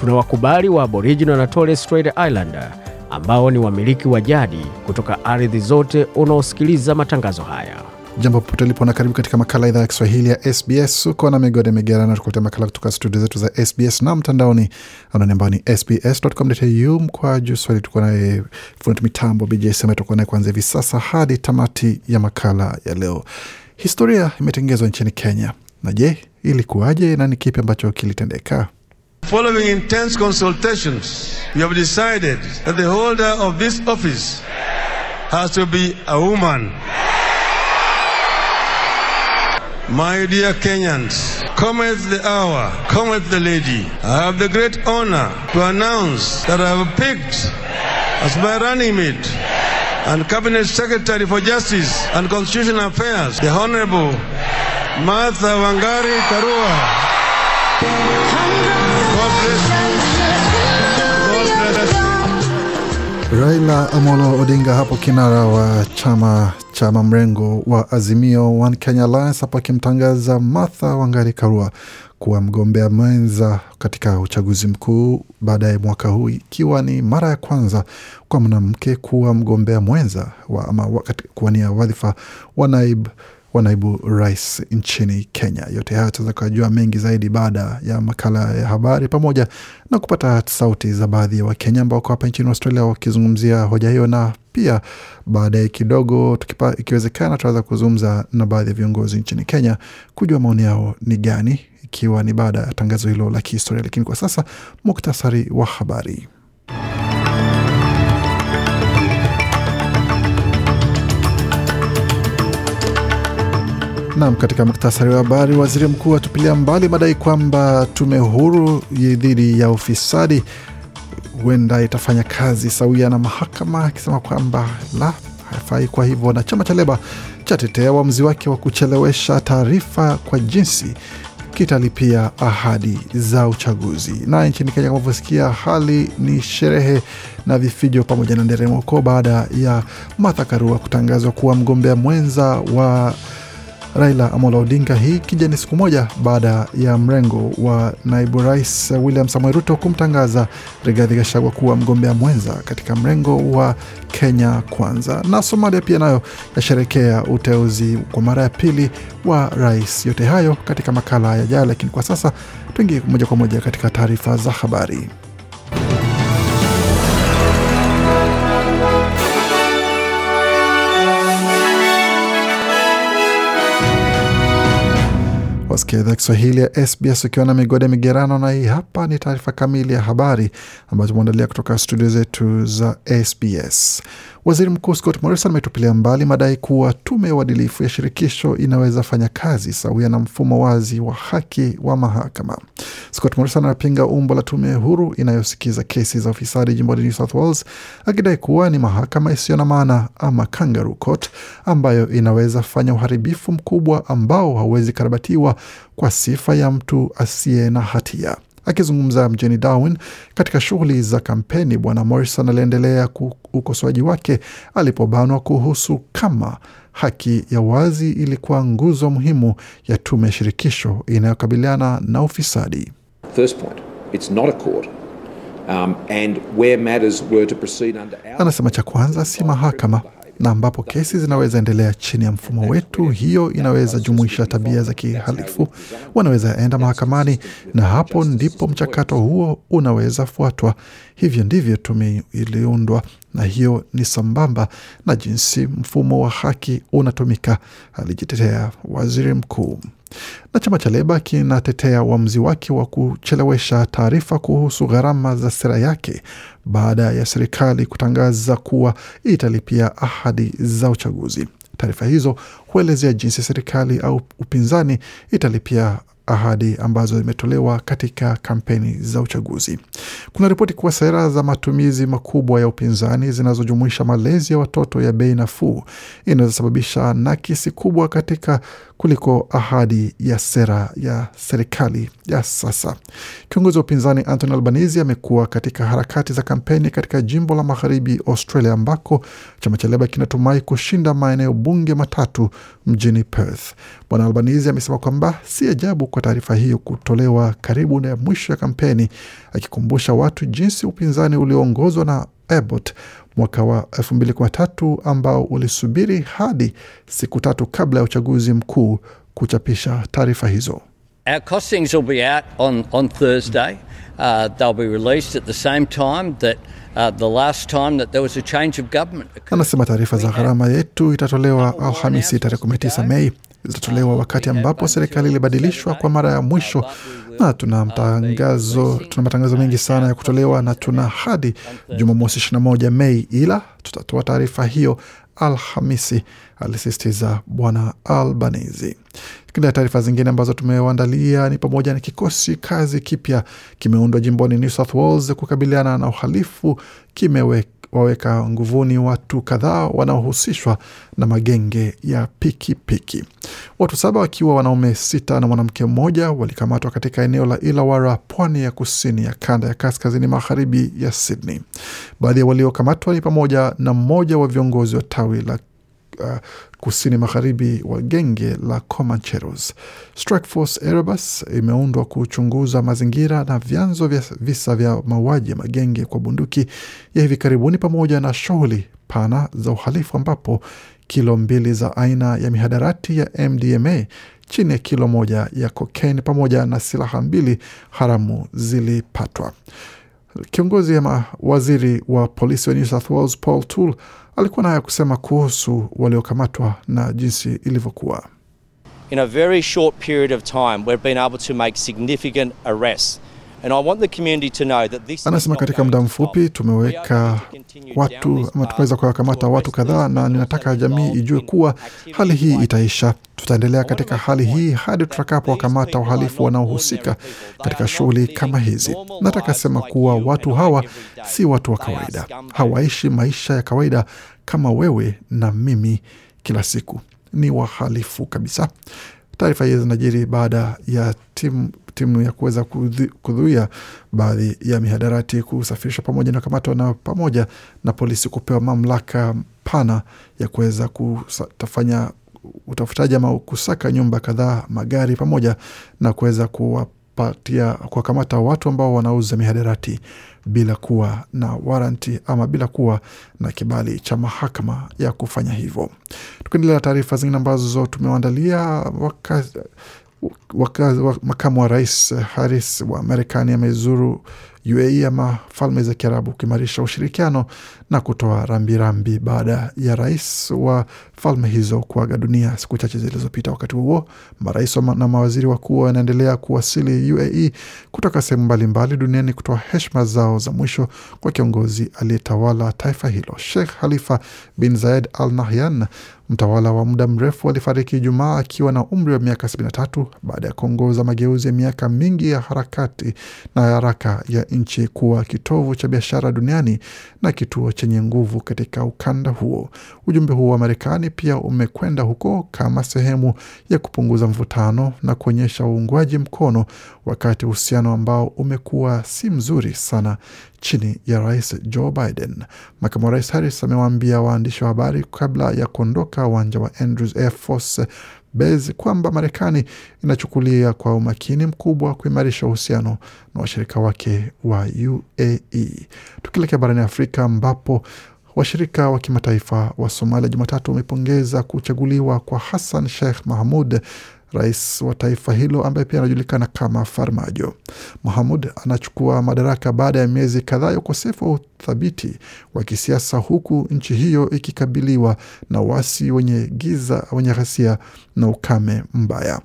tuna wakubali wa Aboriginal na Torres Strait Islander ambao ni wamiliki wa jadi kutoka ardhi zote unaosikiliza matangazo haya. Jambo popote ulipo na karibu katika makala idhaa ya Kiswahili ya SBS. Uko na migode migerano, tukuletea makala kutoka studio zetu za SBS na mtandaoni anani ambao ni sbs.com.au mkwa juu swahili. Tuko naye fundi mitambo BJ Sema, tuko naye kuanzia hivi sasa hadi tamati ya makala ya leo. Historia imetengezwa nchini Kenya, na je, ilikuwaje na ni kipi ambacho kilitendeka? Following intense consultations, we have decided that the holder of this office has to be a woman. My dear Kenyans, cometh the hour, cometh the lady. I have the great honor to announce that I have picked as my running mate and Cabinet Secretary for Justice and Constitutional Affairs, the Honorable Martha Wangari Karua. Raila Amolo Odinga hapo kinara wa chama cha mrengo wa Azimio One Kenya Alliance hapo akimtangaza Martha Wangari Karua kuwa mgombea mwenza katika uchaguzi mkuu baadaye mwaka huu, ikiwa ni mara ya kwanza kwa mwanamke kuwa mgombea mwenza wa, ama kuwania wadhifa wa naibu wa naibu rais nchini Kenya. Yote haya tunaweza kujua mengi zaidi baada ya makala ya habari, pamoja na kupata sauti za baadhi ya Wakenya ambao wako hapa nchini Australia wakizungumzia hoja hiyo, na pia baadaye kidogo ikiwezekana tunaweza kuzungumza na baadhi ya viongozi nchini Kenya kujua maoni yao ni gani, ikiwa ni baada ya tangazo hilo la kihistoria. Lakini kwa sasa muktasari wa habari. Nam, katika muktasari wa habari, waziri mkuu atupilia mbali madai kwamba tume huru dhidi ya ufisadi huenda itafanya kazi sawia na mahakama, akisema kwamba la haifai kwa hivyo, na chama cha Leba chatetea uamuzi wake wa kuchelewesha taarifa kwa jinsi kitalipia ahadi za uchaguzi. Na nchini Kenya, kama vyosikia, hali ni sherehe na vifijo pamoja na nderemoko baada ya Martha Karua kutangazwa kuwa mgombea mwenza wa Raila Amolo Odinga, hii ikija ni siku moja baada ya mrengo wa naibu rais William Samoei Ruto kumtangaza Rigathi Gachagua kuwa mgombea mwenza katika mrengo wa Kenya Kwanza. Na Somalia pia nayo yasherekea uteuzi kwa mara ya pili wa rais. Yote hayo katika makala yajayo, lakini kwa sasa tuingie moja kwa moja katika taarifa za habari. Wasikia idhaa Kiswahili ya SBS ukiwa na migode migerano, na hii hapa ni taarifa kamili ya habari ambayo tumeandalia kutoka studio zetu za SBS. Waziri Mkuu Scott Morrison ametupilia mbali madai kuwa tume ya uadilifu ya shirikisho inaweza fanya kazi sawia na mfumo wazi wa haki wa mahakama. Scott Morrison anapinga umbo la tume huru inayosikiza kesi za ufisadi jimboni New South Wales, akidai kuwa ni mahakama isiyo na maana ama kangaroo court ambayo inaweza fanya uharibifu mkubwa ambao hauwezi karabatiwa kwa sifa ya mtu asiye na hatia. Akizungumza mjini Darwin katika shughuli za kampeni, Bwana Morrison aliendelea ukosoaji wake alipobanwa kuhusu kama haki ya wazi ilikuwa nguzo muhimu ya tume ya shirikisho inayokabiliana na ufisadi. First point, it's not a court. Um, and where matters were to proceed under our... Anasema cha kwanza si mahakama na ambapo kesi zinaweza endelea chini ya mfumo wetu, hiyo inaweza jumuisha tabia za kihalifu, wanaweza enda mahakamani, na hapo ndipo mchakato huo unaweza fuatwa. Hivyo ndivyo tume iliundwa, na hiyo ni sambamba na jinsi mfumo wa haki unatumika, alijitetea waziri mkuu. Na chama cha Leba kinatetea uamuzi wake wa kuchelewesha taarifa kuhusu gharama za sera yake baada ya serikali kutangaza kuwa italipia ahadi za uchaguzi. Taarifa hizo huelezea jinsi serikali au upinzani italipia ahadi ambazo zimetolewa katika kampeni za uchaguzi. Kuna ripoti kuwa sera za matumizi makubwa ya upinzani zinazojumuisha malezi ya watoto ya bei nafuu inaweza sababisha nakisi kubwa katika kuliko ahadi ya sera ya serikali ya sasa. Kiongozi wa upinzani Anthony Albanese amekuwa katika harakati za kampeni katika jimbo la magharibi Australia, ambako chama cha Leba kinatumai kushinda maeneo bunge matatu mjini Perth. Bwana Albanese amesema kwamba si ajabu kwa taarifa hiyo kutolewa karibu na mwisho ya kampeni, akikumbusha watu jinsi upinzani ulioongozwa na Abbott mwaka wa 2013 ambao ulisubiri hadi siku tatu kabla ya uchaguzi mkuu kuchapisha taarifa hizo. Our costings will be out on, on Thursday. Uh, they'll be released at the same time that uh, the last time that there was a change of government. Anasema taarifa za gharama yetu itatolewa Alhamisi tarehe 19 Mei. Zitatolewa wakati ambapo serikali ilibadilishwa kwa mara ya mwisho, na tuna matangazo, tuna matangazo mengi sana ya kutolewa na tuna hadi Jumamosi 21 Mei, ila tutatoa taarifa hiyo Alhamisi, alisisitiza Bwana Albanese. Katika taarifa zingine ambazo tumewaandalia ni pamoja na kikosi kazi kipya kimeundwa jimboni New South Wales kukabiliana na uhalifu kimewaweka nguvuni watu kadhaa wanaohusishwa na magenge ya pikipiki piki. Watu saba wakiwa wanaume sita na mwanamke mmoja walikamatwa katika eneo la Illawarra, pwani ya kusini ya kanda ya kaskazini magharibi ya Sydney. Baadhi ya waliokamatwa ni pamoja na mmoja wa viongozi wa tawi la uh, kusini magharibi wa genge la Comancheros. Strikeforce Erebus imeundwa kuchunguza mazingira na vyanzo vya visa vya mauaji ya magenge kwa bunduki ya hivi karibuni pamoja na shughuli pana za uhalifu ambapo kilo mbili za aina ya mihadarati ya MDMA chini ya kilo moja ya kokaini pamoja na silaha mbili haramu zilipatwa. Kiongozi ama waziri wa polisi wa New South Wales Paul Toole alikuwa nayo kusema kuhusu waliokamatwa na jinsi ilivyokuwa. In a very short period of time, we've been able to make significant arrests. And I want the community to know that this Anasema katika muda mfupi tumeweka watu ama tumeweza kuwakamata watu kadhaa, na ninataka jamii ijue kuwa hali hii itaisha. Tutaendelea katika hali hii hadi tutakapowakamata wahalifu wanaohusika katika shughuli kama hizi. Nataka sema kuwa watu hawa si watu wa kawaida, hawaishi maisha ya kawaida kama wewe na mimi kila siku, ni wahalifu kabisa. Taarifa hizi zinajiri baada ya timu timu ya kuweza kudhuia baadhi ya mihadarati kusafirishwa pamoja na kamatwa na pamoja na polisi kupewa mamlaka pana ya kuweza kufanya utafutaji ama kusaka nyumba kadhaa, magari pamoja na kuweza kuwapatia kuwakamata watu ambao wanauza mihadarati bila kuwa na waranti ama bila kuwa na kibali cha mahakama ya kufanya hivyo. Tukiendelea na taarifa zingine ambazo tumewaandalia makamu wa rais Harris wa Marekani amezuru UAE ama Falme za Kiarabu kuimarisha ushirikiano na kutoa rambirambi baada ya rais wa falme hizo kuaga dunia siku chache zilizopita. Wakati huo marais na mawaziri wakuu wanaendelea kuwasili UAE kutoka sehemu mbalimbali duniani kutoa heshima zao za mwisho kwa kiongozi aliyetawala taifa hilo. Sheikh Khalifa bin Zayed Al Nahyan, mtawala wa muda mrefu, alifariki Ijumaa akiwa na umri wa miaka 73 baada ya kuongoza mageuzi ya miaka mingi ya harakati na haraka ya nchi kuwa kitovu cha biashara duniani na kituo chenye nguvu katika ukanda huo. Ujumbe huo wa Marekani pia umekwenda huko kama sehemu ya kupunguza mvutano na kuonyesha uungwaji mkono, wakati uhusiano ambao umekuwa si mzuri sana chini ya rais Joe Biden. Makamu wa rais Harris amewaambia waandishi wa habari kabla ya kuondoka uwanja wa Andrews Air Force Base kwamba Marekani inachukulia kwa umakini mkubwa kuimarisha uhusiano na washirika wake wa UAE. Tukielekea barani Afrika ambapo washirika wa kimataifa wa Somalia Jumatatu wamepongeza kuchaguliwa kwa Hassan Sheikh Mahmud rais wa taifa hilo ambaye pia anajulikana kama Farmajo. Mahamud anachukua madaraka baada ya miezi kadhaa ya ukosefu wa uthabiti wa kisiasa, huku nchi hiyo ikikabiliwa na wasi wenye giza, wenye ghasia na ukame mbaya.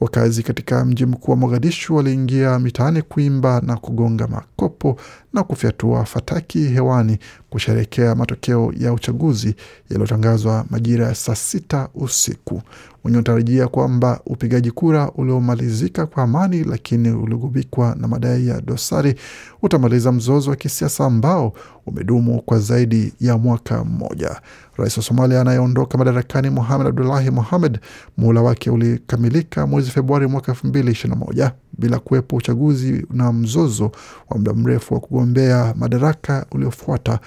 Wakazi katika mji mkuu wa Mogadishu waliingia mitaani kuimba na kugonga makofi mikopo na kufyatua fataki hewani kusherekea matokeo ya uchaguzi yaliyotangazwa majira ya saa sita usiku. Wenye unatarajia kwamba upigaji kura uliomalizika kwa amani, lakini uligubikwa na madai ya dosari utamaliza mzozo wa kisiasa ambao umedumu kwa zaidi ya mwaka mmoja. Rais wa Somalia anayeondoka madarakani Mohamed Abdullahi Mohamed, muhula wake ulikamilika mwezi Februari mwaka elfu mbili ishirini na moja bila kuwepo uchaguzi na mzozo wa muda mrefu wa kugombea madaraka uliofuata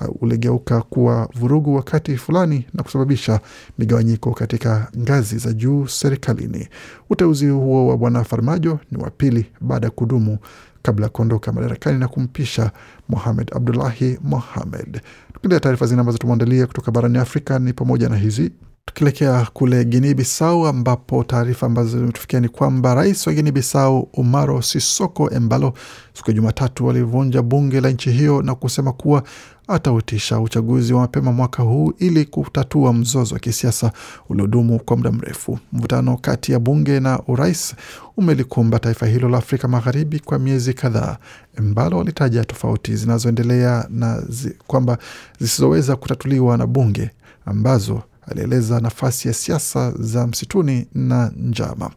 uh, uligeuka kuwa vurugu wakati fulani na kusababisha migawanyiko katika ngazi za juu serikalini. Uteuzi huo wa bwana Farmajo ni wa pili baada ya kudumu kabla ya kuondoka madarakani na kumpisha Mohamed Abdullahi Mohamed. Tukiendelea taarifa zingine ambazo tumeandalia kutoka barani Afrika ni pamoja na hizi tukielekea kule Guinea Bissau ambapo taarifa ambazo zimetufikia ni kwamba rais wa Guinea Bissau Umaro Sisoko Embalo siku ya Jumatatu alivunja bunge la nchi hiyo na kusema kuwa atautisha uchaguzi wa mapema mwaka huu ili kutatua mzozo wa kisiasa uliodumu kwa muda mrefu. Mvutano kati ya bunge na urais umelikumba taifa hilo la Afrika Magharibi kwa miezi kadhaa. Embalo alitaja tofauti zinazoendelea na zi, kwamba zisizoweza kutatuliwa na bunge ambazo alieleza nafasi ya siasa za msituni na njama.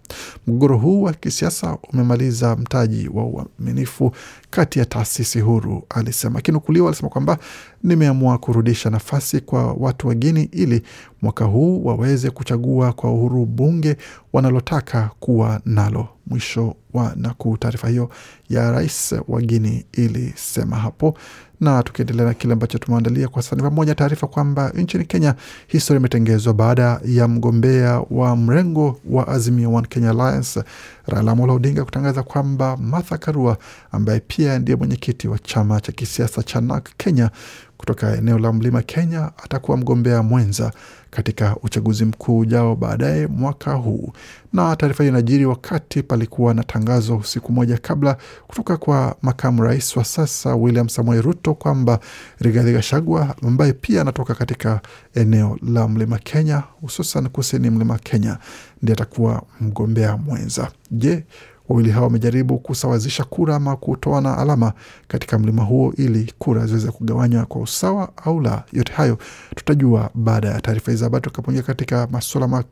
Mgogoro huu wa kisiasa umemaliza mtaji wa uaminifu kati ya taasisi huru, alisema. Akinukuliwa alisema kwamba nimeamua kurudisha nafasi kwa watu wa Guini ili mwaka huu waweze kuchagua kwa uhuru bunge wanalotaka kuwa nalo. Mwisho wa nakuu. Taarifa hiyo ya rais wa Guini ilisema hapo na tukiendelea na kile ambacho tumeandalia kwa sasa ni pamoja taarifa kwamba nchini Kenya historia imetengezwa baada ya mgombea wa mrengo wa Azimio One Kenya Alliance Raila Amolo Odinga kutangaza kwamba Martha Karua ambaye pia ndiye mwenyekiti wa chama cha kisiasa cha NARC Kenya kutoka eneo la Mlima Kenya atakuwa mgombea mwenza katika uchaguzi mkuu ujao baadaye mwaka huu. Na taarifa hiyo inajiri wakati palikuwa na tangazo siku moja kabla kutoka kwa makamu rais wa sasa William Samoei Ruto kwamba Rigathi Gachagua ambaye pia anatoka katika eneo la Mlima Kenya, hususan kusini Mlima Kenya, ndiye atakuwa mgombea mwenza. Je, wawili hao wamejaribu kusawazisha kura ama kutoana alama katika mlima huo ili kura ziweze kugawanywa kwa usawa au la? Yote hayo tutajua baada ya taarifa hizi habari tukapoingia katika masuala ma,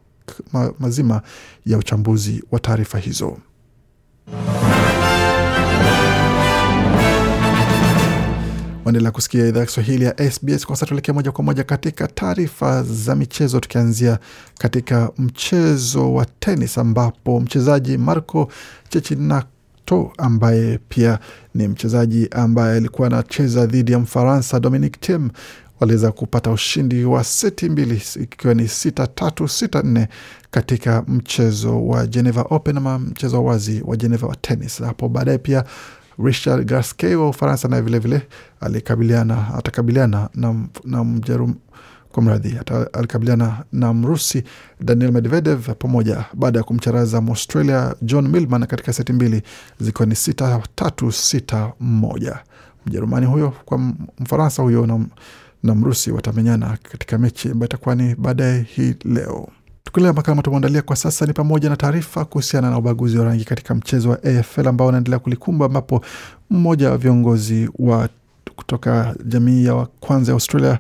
ma, mazima ya uchambuzi wa taarifa hizo. Waendelea kusikia idhaa ya Kiswahili ya SBS. Kwa sasa tuelekea moja kwa moja katika taarifa za michezo, tukianzia katika mchezo wa tenis ambapo mchezaji Marco chechinato ambaye pia ni mchezaji ambaye alikuwa anacheza dhidi ya Mfaransa Dominic Thiem waliweza kupata ushindi wa seti mbili ikiwa ni sita tatu sita nne katika mchezo wa Geneva Open ama mchezo wa wazi wa Geneva wa tenis. Hapo baadaye pia Richard Gasquet wa Ufaransa naye vilevile alikabiliana atakabiliana na, na mjerum kwa mradhi alikabiliana na Mrusi Daniel Medvedev pamoja baada ya kumcharaza Mwaustralia John Millman katika seti mbili zikiwa ni sita tatu sita moja. Mjerumani huyo kwa Mfaransa huyo na, na Mrusi watamenyana katika mechi ambayo itakuwa ni baadaye hii leo. Tukielea makala tumeandalia kwa sasa ni pamoja na taarifa kuhusiana na ubaguzi wa rangi katika mchezo wa AFL ambao unaendelea kulikumba, ambapo mmoja wa viongozi wa kutoka jamii ya kwanza ya Australia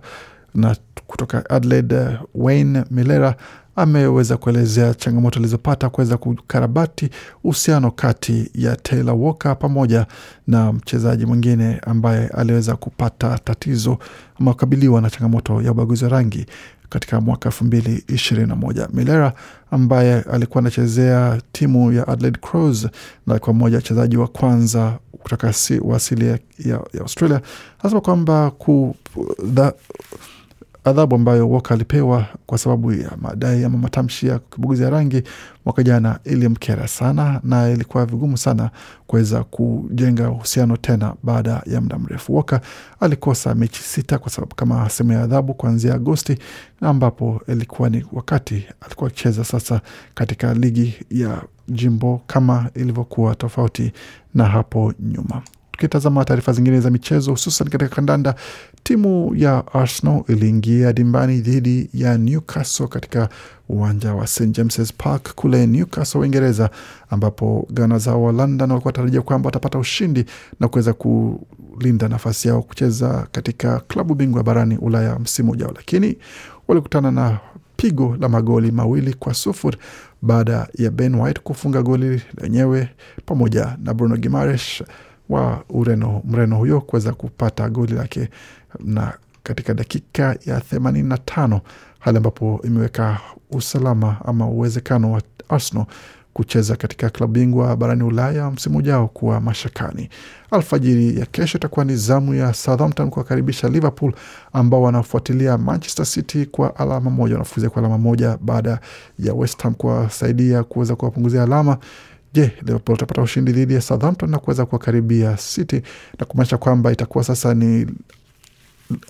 na kutoka Adelaide, Wayne Milera ameweza kuelezea changamoto alizopata kuweza kukarabati uhusiano kati ya Taylor Walker pamoja na mchezaji mwingine ambaye aliweza kupata tatizo ama kukabiliwa na changamoto ya ubaguzi wa rangi katika mwaka elfu mbili ishirini na moja. Milera ambaye alikuwa anachezea timu ya Adelaide Crows na alikuwa mmoja wachezaji wa kwanza kutoka si, wa asili ya, ya, Australia anasema kwamba adhabu ambayo Walker alipewa kwa sababu ya madai ama matamshi ya kibuguzi ya rangi mwaka jana ilimkera sana, na ilikuwa vigumu sana kuweza kujenga uhusiano tena baada ya muda mrefu. Walker alikosa mechi sita kwa sababu kama sehemu ya adhabu kuanzia Agosti, ambapo ilikuwa ni wakati alikuwa akicheza sasa katika ligi ya jimbo kama ilivyokuwa tofauti na hapo nyuma. Tukitazama taarifa zingine za michezo, hususan katika kandanda, timu ya Arsenal iliingia dimbani dhidi ya Newcastle katika uwanja wa St James's Park kule Newcastle, Uingereza, ambapo gana zao wa London walikuwa tarajia kwamba watapata ushindi na kuweza kulinda nafasi yao kucheza katika klabu bingwa barani Ulaya msimu ujao, lakini walikutana na pigo la magoli mawili kwa sufuri baada ya Ben White kufunga goli lenyewe pamoja na Bruno Gimares wa Ureno, Mreno huyo kuweza kupata goli lake na katika dakika ya themanini na tano hali ambapo imeweka usalama ama uwezekano wa Arsenal kucheza katika klabu bingwa barani Ulaya msimu ujao kuwa mashakani. Alfajiri ya kesho itakuwa ni zamu ya Southampton kuwakaribisha Liverpool ambao wanafuatilia Manchester City kwa alama moja, wanafuzia kwa alama moja baada ya West Ham kuwasaidia kuweza kuwapunguzia alama. Je, Liverpool itapata ushindi dhidi ya Southampton na kuweza kuwakaribia City na kumaanisha kwamba itakuwa sasa ni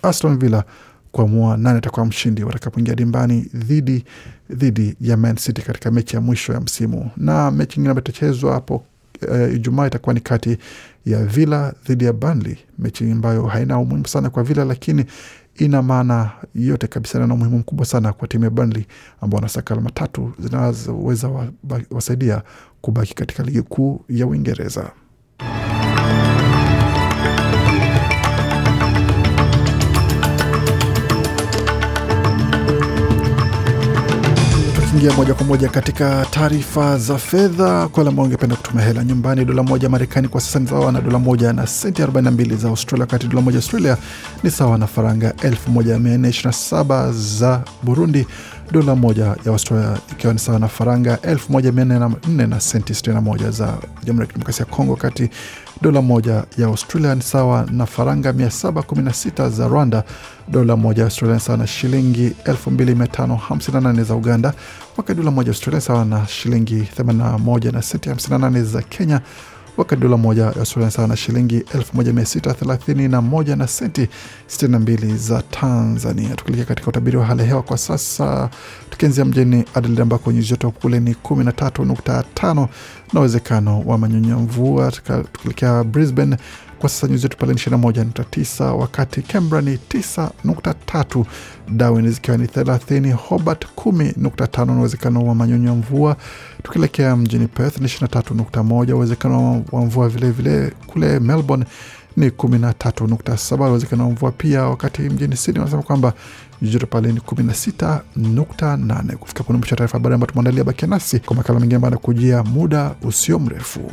Aston Villa kuamua nani atakuwa mshindi watakapoingia dimbani dhidi dhidi ya Man City katika mechi ya mwisho ya msimu. Na mechi nyingine ambayo itachezwa hapo uh, Ijumaa itakuwa ni kati ya Villa dhidi ya Burnley, mechi ambayo haina umuhimu sana kwa Villa, lakini ina maana yote kabisa na umuhimu mkubwa sana kwa timu ya Burnley ambao wanasaka alama tatu zinazoweza wasaidia kubaki katika ligi kuu ya Uingereza. Tukiingia moja kwa moja katika taarifa za fedha, kwa wale ambao ungependa kutuma hela nyumbani, dola moja Marekani kwa sasa ni sawa na dola moja na senti 42 za Australia, wakati dola moja Australia ni sawa na faranga 1427 za Burundi, dola moja ya Australia ikiwa ni sawa na faranga 1404 na senti 61 za Jamhuri ya Kidemokrasia ya Kongo, wakati dola moja ya Australia ni sawa na faranga 716 za Rwanda, dola moja ya Australia ni sawa na shilingi 2558 za Uganda, wakati dola moja ya Australia sawa na shilingi 81 na senti 58 za Kenya, wakati dola moja ya Australia sawa na shilingi 1631 na senti 62 za Tanzania. Tukielekea katika utabiri wa hali ya hewa kwa sasa, tukianzia mjini Adelaide ambako nyuzi joto kule ni 13.5 na uwezekano wa manyunyu mvua. Tukielekea Brisbane kwa sasa nyuzi joto pale ni 21.9, wakati Canberra ni 9.3, Darwin zikiwa ni 30, Hobart 10.5 na uwezekano wa manyunyu ya mvua. Tukielekea mjini Perth ni 23.1, uwezekano wa mvua vilevile vile. Kule Melbourne ni 13.7, uwezekano wa mvua pia, wakati mjini Sydney wanasema kwamba joto pale ni 16.8. Kufika pone mwisho wa taarifa habari ambayo tumeandalia. Bakia nasi kwa makala mengine ambayo anakujia muda usio mrefu.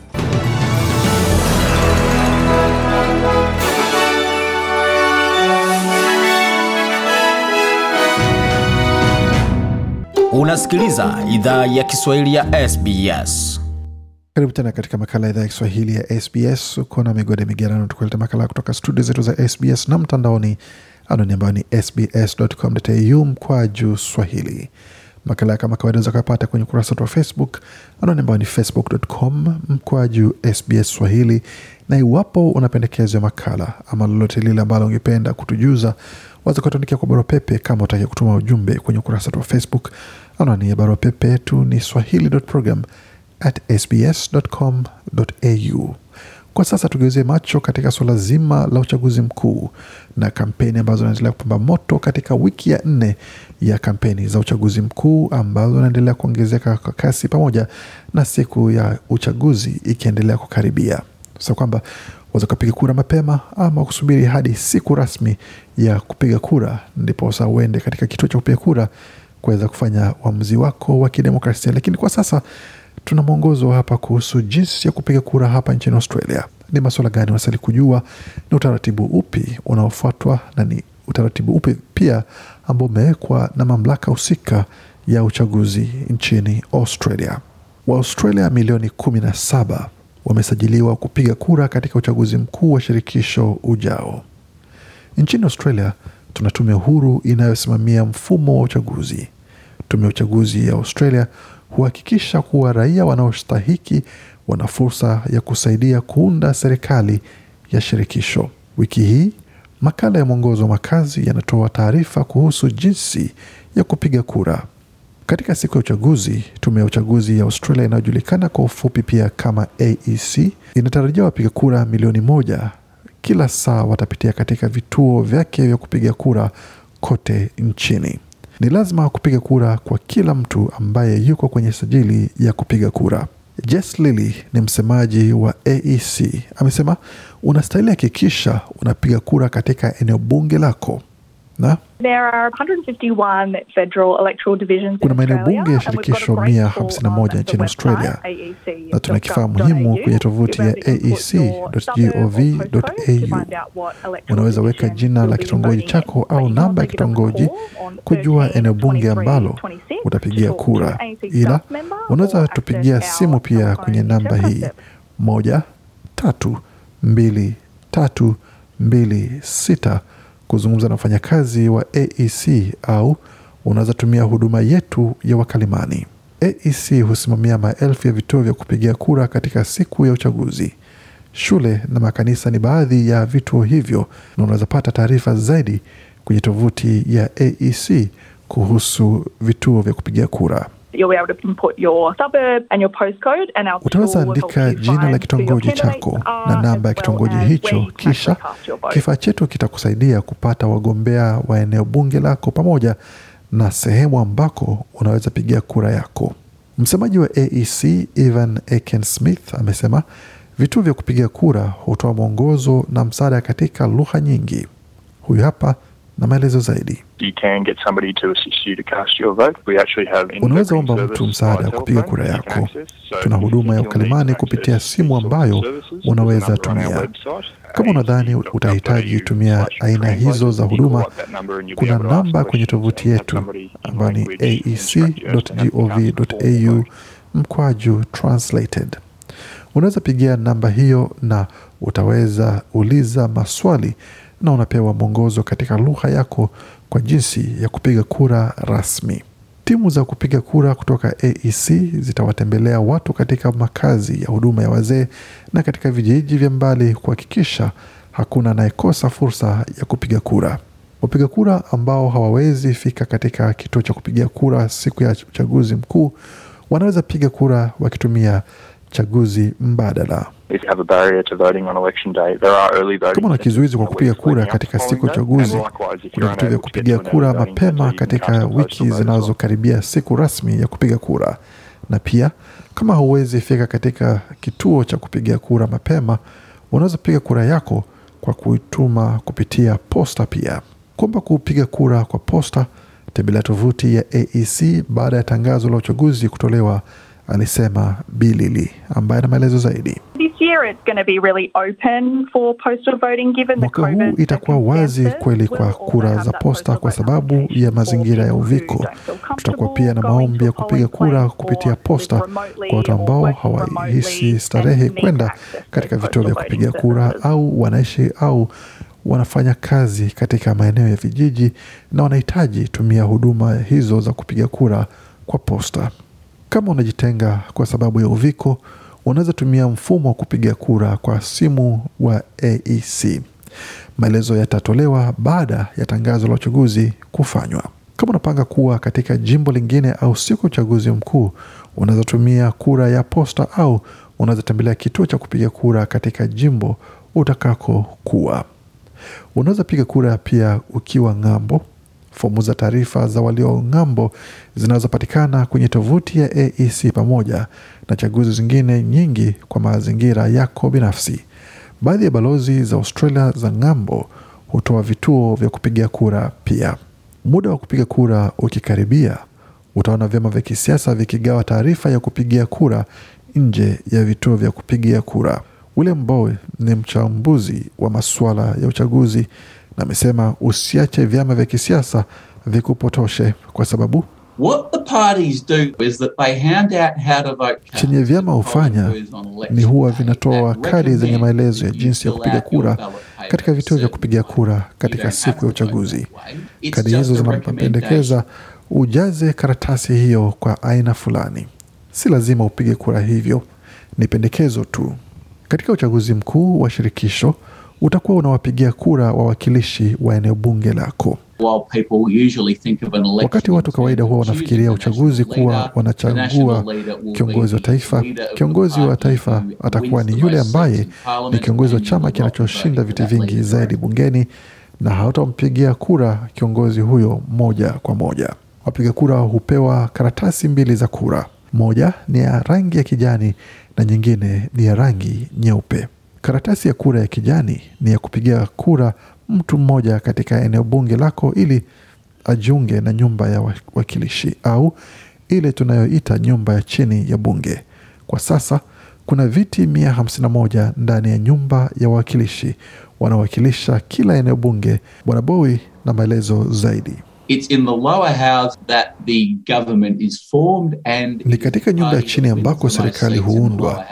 Unasikiliza idhaa ya Kiswahili ya SBS. Karibu tena katika makala ya idhaa ya Kiswahili ya SBS. Uko na migode migerano, tukuleta makala kutoka studio zetu za SBS na mtandaoni, anwani ambayo ni sbs.com.au mkwa juu swahili. Makala kama kawaida za kuyapata kwenye ukurasa wetu wa Facebook, anwani ambayo ni facebook.com mkwa juu SBS swahili. Na iwapo unapendekezo makala ama lolote lile ambalo ungependa kutujuza, waza kutuandikia kwa barua pepe kama utaki kutuma ujumbe kwenye ukurasa wetu wa Facebook. Anwani ya barua pepe yetu ni swahili.program. Kwa sasa tugeuzie macho katika suala zima la uchaguzi mkuu na kampeni ambazo zinaendelea kupamba moto katika wiki ya nne ya kampeni za uchaguzi mkuu ambazo zinaendelea kuongezeka kwa kasi pamoja na siku ya uchaguzi ikiendelea kukaribia, sasa kwamba waweza kupiga kura mapema ama kusubiri hadi siku rasmi ya kupiga kura ndipo sasa uende katika kituo cha kupiga kura kuweza kufanya uamuzi wako wa kidemokrasia. Lakini kwa sasa tuna mwongozo hapa kuhusu jinsi ya kupiga kura hapa nchini Australia. Ni masuala gani unastahili kujua? Ni utaratibu upi unaofuatwa na ni utaratibu upi pia ambao umewekwa na mamlaka husika ya uchaguzi nchini Australia. Waaustralia milioni kumi na saba wamesajiliwa kupiga kura katika uchaguzi mkuu wa shirikisho ujao. Nchini Australia tuna tume huru inayosimamia mfumo wa uchaguzi. Tume ya uchaguzi ya Australia huhakikisha kuwa raia wanaostahiki wana fursa ya kusaidia kuunda serikali ya shirikisho. Wiki hii makala ya mwongozo wa makazi yanatoa taarifa kuhusu jinsi ya kupiga kura. Katika siku ya uchaguzi, tume ya uchaguzi ya Australia inayojulikana kwa ufupi pia kama AEC inatarajia wapiga kura milioni moja kila saa watapitia katika vituo vyake vya kupiga kura kote nchini. Ni lazima kupiga kura kwa kila mtu ambaye yuko kwenye sajili ya kupiga kura. Jess Lilly ni msemaji wa AEC, amesema unastahili hakikisha unapiga kura katika eneo bunge lako na There are 151 federal electoral divisions Kuna maeneo bunge ya shirikisho great mia tool hamsini na on moja the nchini Australia, na tuna kifaa muhimu kwenye tovuti ya aec.gov.au. electoral Unaweza weka jina la kitongoji chako au namba ya kitongoji kujua eneo bunge ambalo utapigia kura, ila unaweza tupigia simu pia kwenye namba hii. moja tatu mbili tatu mbili sita kuzungumza na wafanyakazi wa AEC au unaweza tumia huduma yetu ya wakalimani. AEC husimamia maelfu ya vituo vya kupigia kura katika siku ya uchaguzi. Shule na makanisa ni baadhi ya vituo hivyo, na unaweza pata taarifa zaidi kwenye tovuti ya AEC kuhusu vituo vya kupigia kura. You'll be able to input your suburb and your postcode and our Utaweza tool will help andika jina la kitongoji chako na namba ya kitongoji hicho, kisha kifaa chetu kitakusaidia kupata wagombea wa eneo bunge lako pamoja na sehemu ambako unaweza pigia kura yako. Msemaji wa AEC Evan Aiken Smith amesema vituo vya kupiga kura hutoa mwongozo na msaada katika lugha nyingi. Huyu hapa na maelezo zaidi. you can get somebody to assist you to cast your vote. We actually have Unaweza omba mtu msaada wa kupiga kura yako. Tuna huduma ya ukalimani kupitia simu ambayo unaweza tumia. Kama unadhani utahitaji tumia aina hizo za huduma, kuna namba kwenye tovuti yetu ambayo ni aec.gov.au mkwaju translated. Unaweza pigia namba hiyo na utaweza uliza maswali na unapewa mwongozo katika lugha yako kwa jinsi ya kupiga kura rasmi. Timu za kupiga kura kutoka AEC zitawatembelea watu katika makazi ya huduma ya wazee na katika vijiji vya mbali kuhakikisha hakuna anayekosa fursa ya kupiga kura. Wapiga kura ambao hawawezi fika katika kituo cha kupigia kura siku ya uchaguzi mkuu wanaweza piga kura wakitumia chaguzi mbadala. If you have a barrier to voting on election day, there are early voting Kama una kizuizi kwa kupiga kura katika siku ya uchaguzi, kuna vituo vya kupigia kura mapema katika wiki zinazokaribia siku rasmi ya kupiga kura. Na pia kama huwezi fika katika kituo cha kupigia kura mapema, unaweza piga kura yako kwa kuituma kupitia posta. Pia kuomba kupiga kura kwa posta, tembelea tovuti ya AEC baada ya tangazo la uchaguzi kutolewa, alisema Bilili ambaye ana maelezo zaidi. This year it's going to be really open for postal voting given the Mwaka huu itakuwa wazi kweli kwa kura za posta kwa sababu ya mazingira ya uviko. Tutakuwa pia na maombi ya kupiga kura kupitia posta kwa watu ambao hawahisi starehe kwenda katika vituo vya kupiga kura au wanaishi au wanafanya kazi katika maeneo ya vijiji na wanahitaji tumia huduma hizo za kupiga kura kwa posta. Kama unajitenga kwa sababu ya uviko, unaweza tumia mfumo wa kupiga kura kwa simu wa AEC. Maelezo yatatolewa baada ya tangazo la uchaguzi kufanywa. Kama unapanga kuwa katika jimbo lingine au siku ya uchaguzi mkuu, unaweza tumia kura ya posta au unaweza tembelea kituo cha kupiga kura katika jimbo utakako kuwa. Unaweza piga kura pia ukiwa ng'ambo. Fomu za taarifa za walio ng'ambo zinazopatikana kwenye tovuti ya AEC pamoja na chaguzi zingine nyingi kwa mazingira yako binafsi. Baadhi ya balozi za Australia za ng'ambo hutoa vituo vya kupigia kura pia. Muda wa kupiga kura ukikaribia, utaona vyama vya kisiasa vikigawa taarifa ya kupigia kura nje ya vituo vya kupigia kura. William Bowe ni mchambuzi wa masuala ya uchaguzi na amesema usiache vyama vya kisiasa vikupotoshe kwa sababu What the parties do is that they hand out how to vote cards chenye vyama hufanya ni huwa vinatoa kadi zenye maelezo ya jinsi ya kupiga kura katika vituo vya kupiga kura katika siku ya uchaguzi. Kadi hizo zinapendekeza ujaze karatasi hiyo kwa aina fulani. Si lazima upige kura hivyo, ni pendekezo tu. Katika uchaguzi mkuu wa shirikisho utakuwa unawapigia kura wawakilishi wa eneo bunge lako. Wakati watu kawaida huwa wanafikiria uchaguzi kuwa wanachagua kiongozi wa taifa. Kiongozi wa taifa atakuwa ni yule ambaye ni kiongozi wa chama kinachoshinda viti vingi zaidi bungeni, na hautampigia kura kiongozi huyo moja kwa moja. Wapiga kura hupewa karatasi mbili za kura, moja ni ya rangi ya kijani na nyingine ni ya rangi nyeupe. Karatasi ya kura ya kijani ni ya kupigia kura mtu mmoja katika eneo bunge lako ili ajiunge na nyumba ya wakilishi au ile tunayoita nyumba ya chini ya bunge. Kwa sasa kuna viti 151 ndani ya nyumba ya wawakilishi wanaowakilisha kila eneo bunge. Bwana Bowi na maelezo zaidi. It's in the lower house that the government is formed and Ni katika nyumba ya chini ambako serikali huundwa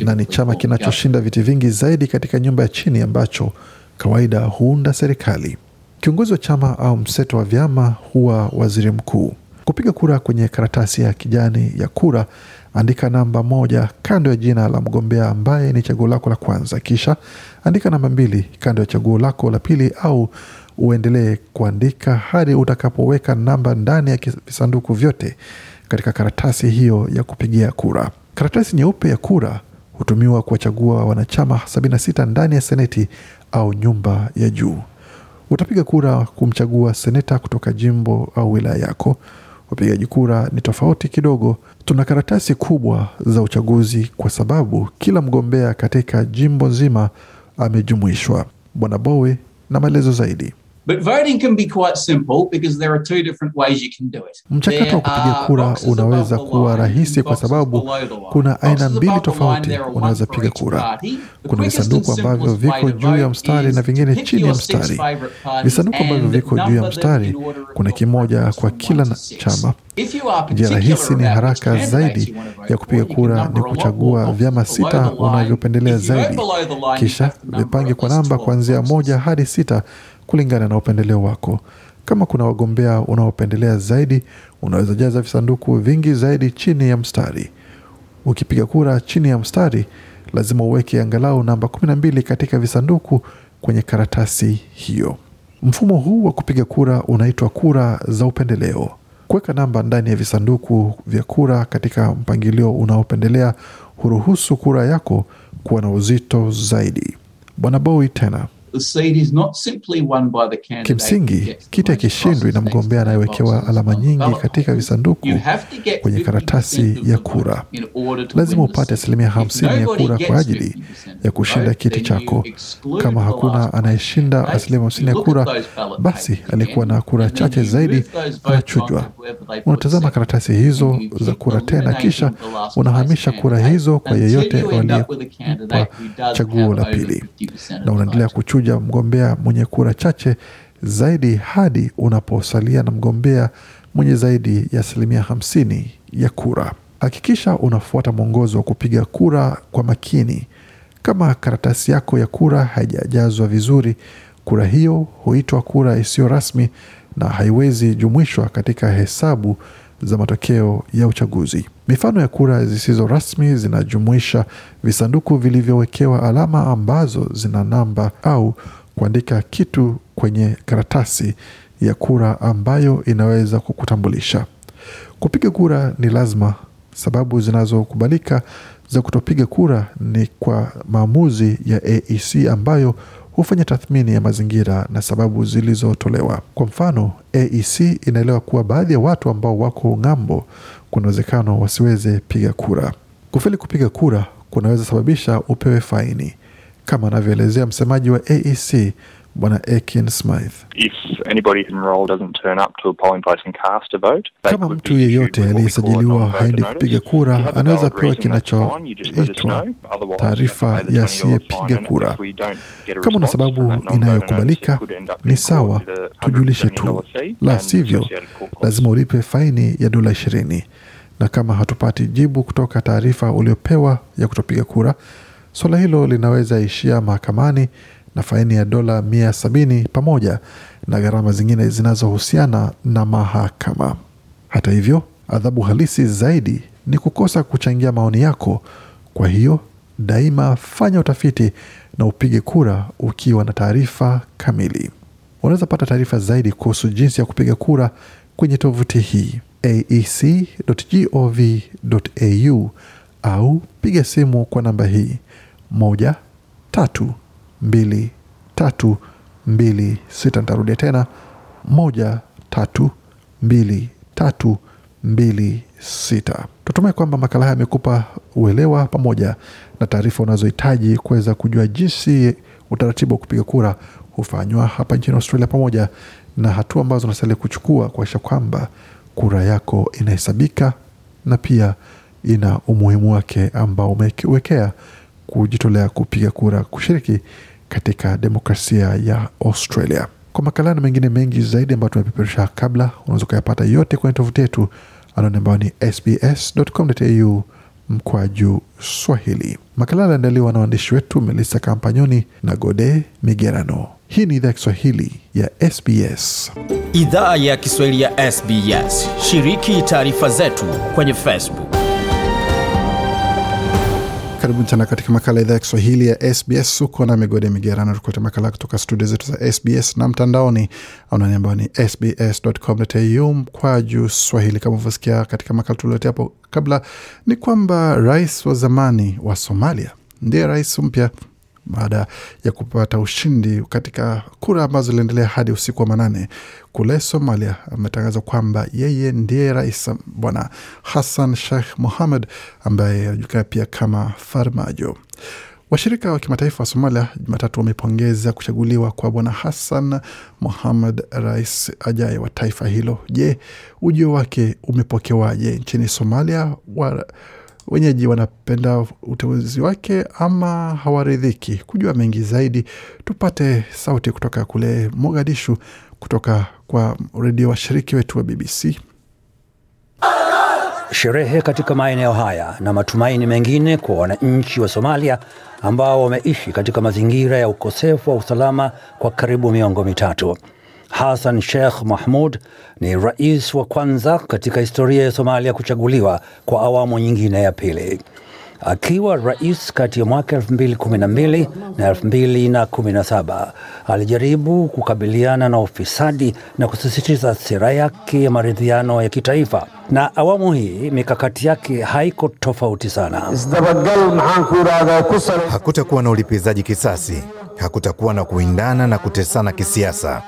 na ni chama kinachoshinda viti vingi zaidi katika nyumba ya chini ambacho kawaida huunda serikali. Kiongozi wa chama au mseto wa vyama huwa waziri mkuu. Kupiga kura kwenye karatasi ya kijani ya kura, andika namba moja kando ya jina la mgombea ambaye ni chaguo lako la kwanza, kisha andika namba mbili kando ya chaguo lako la pili, au uendelee kuandika hadi utakapoweka namba ndani ya visanduku vyote katika karatasi hiyo ya kupigia kura. Karatasi nyeupe ya kura hutumiwa kuwachagua wanachama 76 ndani ya seneti au nyumba ya juu. Utapiga kura kumchagua seneta kutoka jimbo au wilaya yako. Upigaji kura ni tofauti kidogo. Tuna karatasi kubwa za uchaguzi kwa sababu kila mgombea katika jimbo nzima amejumuishwa. Bwana Bowe na maelezo zaidi. But voting can be quite simple because there are two different ways you can do it. Mchakato wa kupiga kura unaweza kuwa rahisi kwa sababu kuna aina mbili tofauti unaweza piga kura. Kuna visanduku ambavyo viko juu ya mstari na vingine chini ya mstari. Visanduku ambavyo viko juu ya mstari, kuna kimoja kwa kila chama. If you are Njia rahisi ni haraka zaidi ya kupiga kura ni kuchagua vyama sita below the line. unavyopendelea zaidi, kisha vipange kwa namba kuanzia moja hadi sita kulingana na upendeleo wako. Kama kuna wagombea unaopendelea zaidi, unaweza jaza visanduku vingi zaidi chini ya mstari. Ukipiga kura chini ya mstari, lazima uweke angalau namba 12 katika visanduku kwenye karatasi hiyo. Mfumo huu wa kupiga kura unaitwa kura za upendeleo. Kuweka namba ndani ya visanduku vya kura katika mpangilio unaopendelea huruhusu kura yako kuwa na uzito zaidi. Bwana Bowie tena The seat is not simply won by the candidate who Kimsingi, kiti hakishindwi na mgombea anayewekewa alama nyingi katika visanduku kwenye karatasi ya kura. Lazima upate asilimia hamsini ya kura kwa ajili ya kushinda kiti chako. Kama hakuna anayeshinda asilimia hamsini ya kura, basi aliyekuwa na kura chache zaidi anachujwa. Unatazama karatasi hizo za kura tena, kisha unahamisha kura hizo kwa yeyote you end up with a aliyempa candidate who does chaguo la pili, na unaendelea vote. Kuchuja mgombea mwenye kura chache zaidi hadi unaposalia na mgombea mwenye zaidi ya asilimia hamsini ya kura. Hakikisha unafuata mwongozo wa kupiga kura kwa makini. Kama karatasi yako ya kura haijajazwa vizuri, kura hiyo huitwa kura isiyo rasmi na haiwezi jumuishwa katika hesabu za matokeo ya uchaguzi. Mifano ya kura zisizo rasmi zinajumuisha visanduku vilivyowekewa alama ambazo zina namba au kuandika kitu kwenye karatasi ya kura ambayo inaweza kukutambulisha. Kupiga kura ni lazima. Sababu zinazokubalika za kutopiga kura ni kwa maamuzi ya AEC ambayo hufanya tathmini ya mazingira na sababu zilizotolewa. Kwa mfano, AEC inaelewa kuwa baadhi ya watu ambao wako ng'ambo kuna uwezekano wasiweze piga kura. Kufeli kupiga kura kunaweza sababisha upewe faini, kama anavyoelezea msemaji wa AEC Bwana Akin Smith. If anybody enrolled doesn't turn up to a polling place and cast a vote, they Kama mtu yeyote aliyesajiliwa haendi kupiga kura anaweza pewa kinachoitwa taarifa you have to pay ya the $20 fine, asiyepiga kura. Kama una sababu inayokubalika ni sawa, tujulishe tu, la sivyo lazima ulipe faini ya dola ishirini. Na kama hatupati jibu kutoka taarifa uliopewa ya kutopiga kura, suala hilo linaweza ishia mahakamani na faini ya dola mia sabini pamoja na gharama zingine zinazohusiana na mahakama. Hata hivyo, adhabu halisi zaidi ni kukosa kuchangia maoni yako. Kwa hiyo daima fanya utafiti na upige kura ukiwa na taarifa kamili. Unaweza pata taarifa zaidi kuhusu jinsi ya kupiga kura kwenye tovuti hii aec.gov.au au piga simu kwa namba hii moja tatu mbili. Nitarudia tena moja tatu mbili tatu mbili sita. Tutumai kwamba makala haya yamekupa uelewa pamoja na taarifa unazohitaji kuweza kujua jinsi utaratibu wa kupiga kura hufanywa hapa nchini Australia, pamoja na hatua ambazo unastahili kuchukua kuakisha kwamba kura yako inahesabika na pia ina umuhimu wake ambao umewekea kujitolea kupiga kura, kushiriki katika demokrasia ya Australia. Kwa makala na mengine mengi zaidi ambayo tumepeperusha kabla, unaweza ukayapata yote kwenye tovuti yetu anaone ambayo ni sbs.com.au mkwaju Swahili. Makala aliandaliwa na waandishi wetu Melissa Kampanyoni na Gode Migerano. Hii ni idhaa ya Kiswahili ya SBS. Idhaa ya Kiswahili ya SBS. Shiriki taarifa zetu kwenye Facebook. Karibuni tena katika makala idhaa ya Kiswahili ya SBS. Uko na Migode Migerano tukulete makala kutoka studio zetu za SBS na mtandaoni anwani ambayo ni sbs.com.au mkwaju Swahili. Kama ulivyosikia katika makala tulioletea hapo kabla, ni kwamba rais wa zamani wa Somalia ndiye rais mpya baada ya kupata ushindi katika kura ambazo ziliendelea hadi usiku wa manane kule Somalia. Ametangaza kwamba yeye ndiye rais Bwana Hassan Sheikh Mohamed ambaye anajulikana pia kama Farmajo. Washirika wa kimataifa wa Somalia Jumatatu wamepongeza kuchaguliwa kwa Bwana Hassan Mohamed, rais ajaye wa taifa hilo. Je, ujio wake umepokewaje nchini Somalia? wa wenyeji wanapenda uteuzi wake ama hawaridhiki? Kujua mengi zaidi, tupate sauti kutoka kule Mogadishu, kutoka kwa redio washiriki wetu wa BBC. Sherehe katika maeneo haya na matumaini mengine kwa wananchi wa Somalia ambao wameishi katika mazingira ya ukosefu wa usalama kwa karibu miongo mitatu. Hassan Sheikh Mahmud ni rais wa kwanza katika historia ya Somalia kuchaguliwa kwa awamu nyingine ya pili. Akiwa rais kati ya mwaka 2012 na 2017 alijaribu kukabiliana na ufisadi na kusisitiza sera yake ya maridhiano ya kitaifa, na awamu hii mikakati yake haiko tofauti sana. Hakutakuwa na ulipizaji kisasi, hakutakuwa na kuindana na kutesana kisiasa.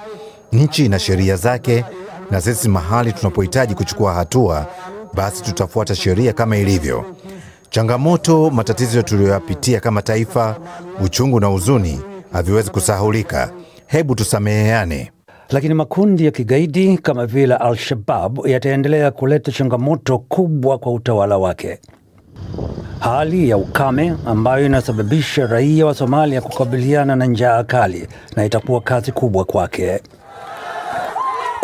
Nchi ina sheria zake, na sisi mahali tunapohitaji kuchukua hatua, basi tutafuata sheria kama ilivyo. Changamoto, matatizo tuliyoyapitia kama taifa, uchungu na huzuni haviwezi kusahulika. Hebu tusameheane. Lakini makundi ya kigaidi kama vile Al-Shabab yataendelea kuleta changamoto kubwa kwa utawala wake. Hali ya ukame ambayo inasababisha raia wa Somalia kukabiliana na njaa kali na itakuwa kazi kubwa kwake.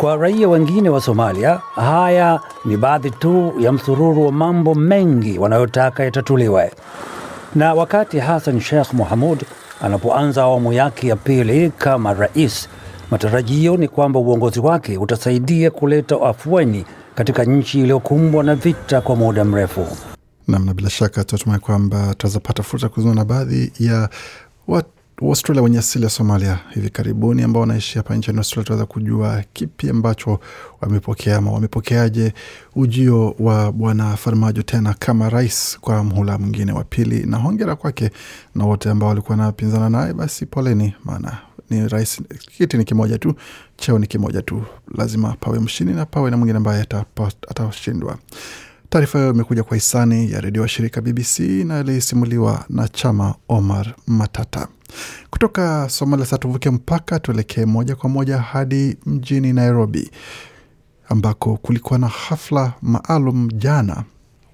Kwa raia wengine wa Somalia, haya ni baadhi tu ya msururu wa mambo mengi wanayotaka yatatuliwe. Na wakati Hassan Sheikh Mohamud anapoanza awamu yake ya pili kama rais, matarajio ni kwamba uongozi wake utasaidia kuleta afueni katika nchi iliyokumbwa na vita kwa muda mrefu. Namna bila shaka tunatumai kwamba tutawezapata fursa ya kuzungumza na baadhi ya Waustralia wenye asili ya Somalia hivi karibuni ambao wanaishi hapa nchini Australia, tunaweza kujua kipi ambacho wamepokea ama wamepokeaje ujio wa Bwana Farmajo tena kama rais kwa mhula mwingine wa pili, na hongera kwake na wote ambao walikuwa napinzana naye. Basi poleni, maana ni rais, kiti ni kimoja tu, cheo ni kimoja tu, lazima pawe mshindi na pawe na mwingine ambaye atashindwa. Taarifa hiyo imekuja kwa hisani ya redio wa shirika BBC na ilisimuliwa na Chama Omar Matata. Kutoka Somalia tuvuke mpaka tuelekee moja kwa moja hadi mjini Nairobi ambako kulikuwa na hafla maalum jana.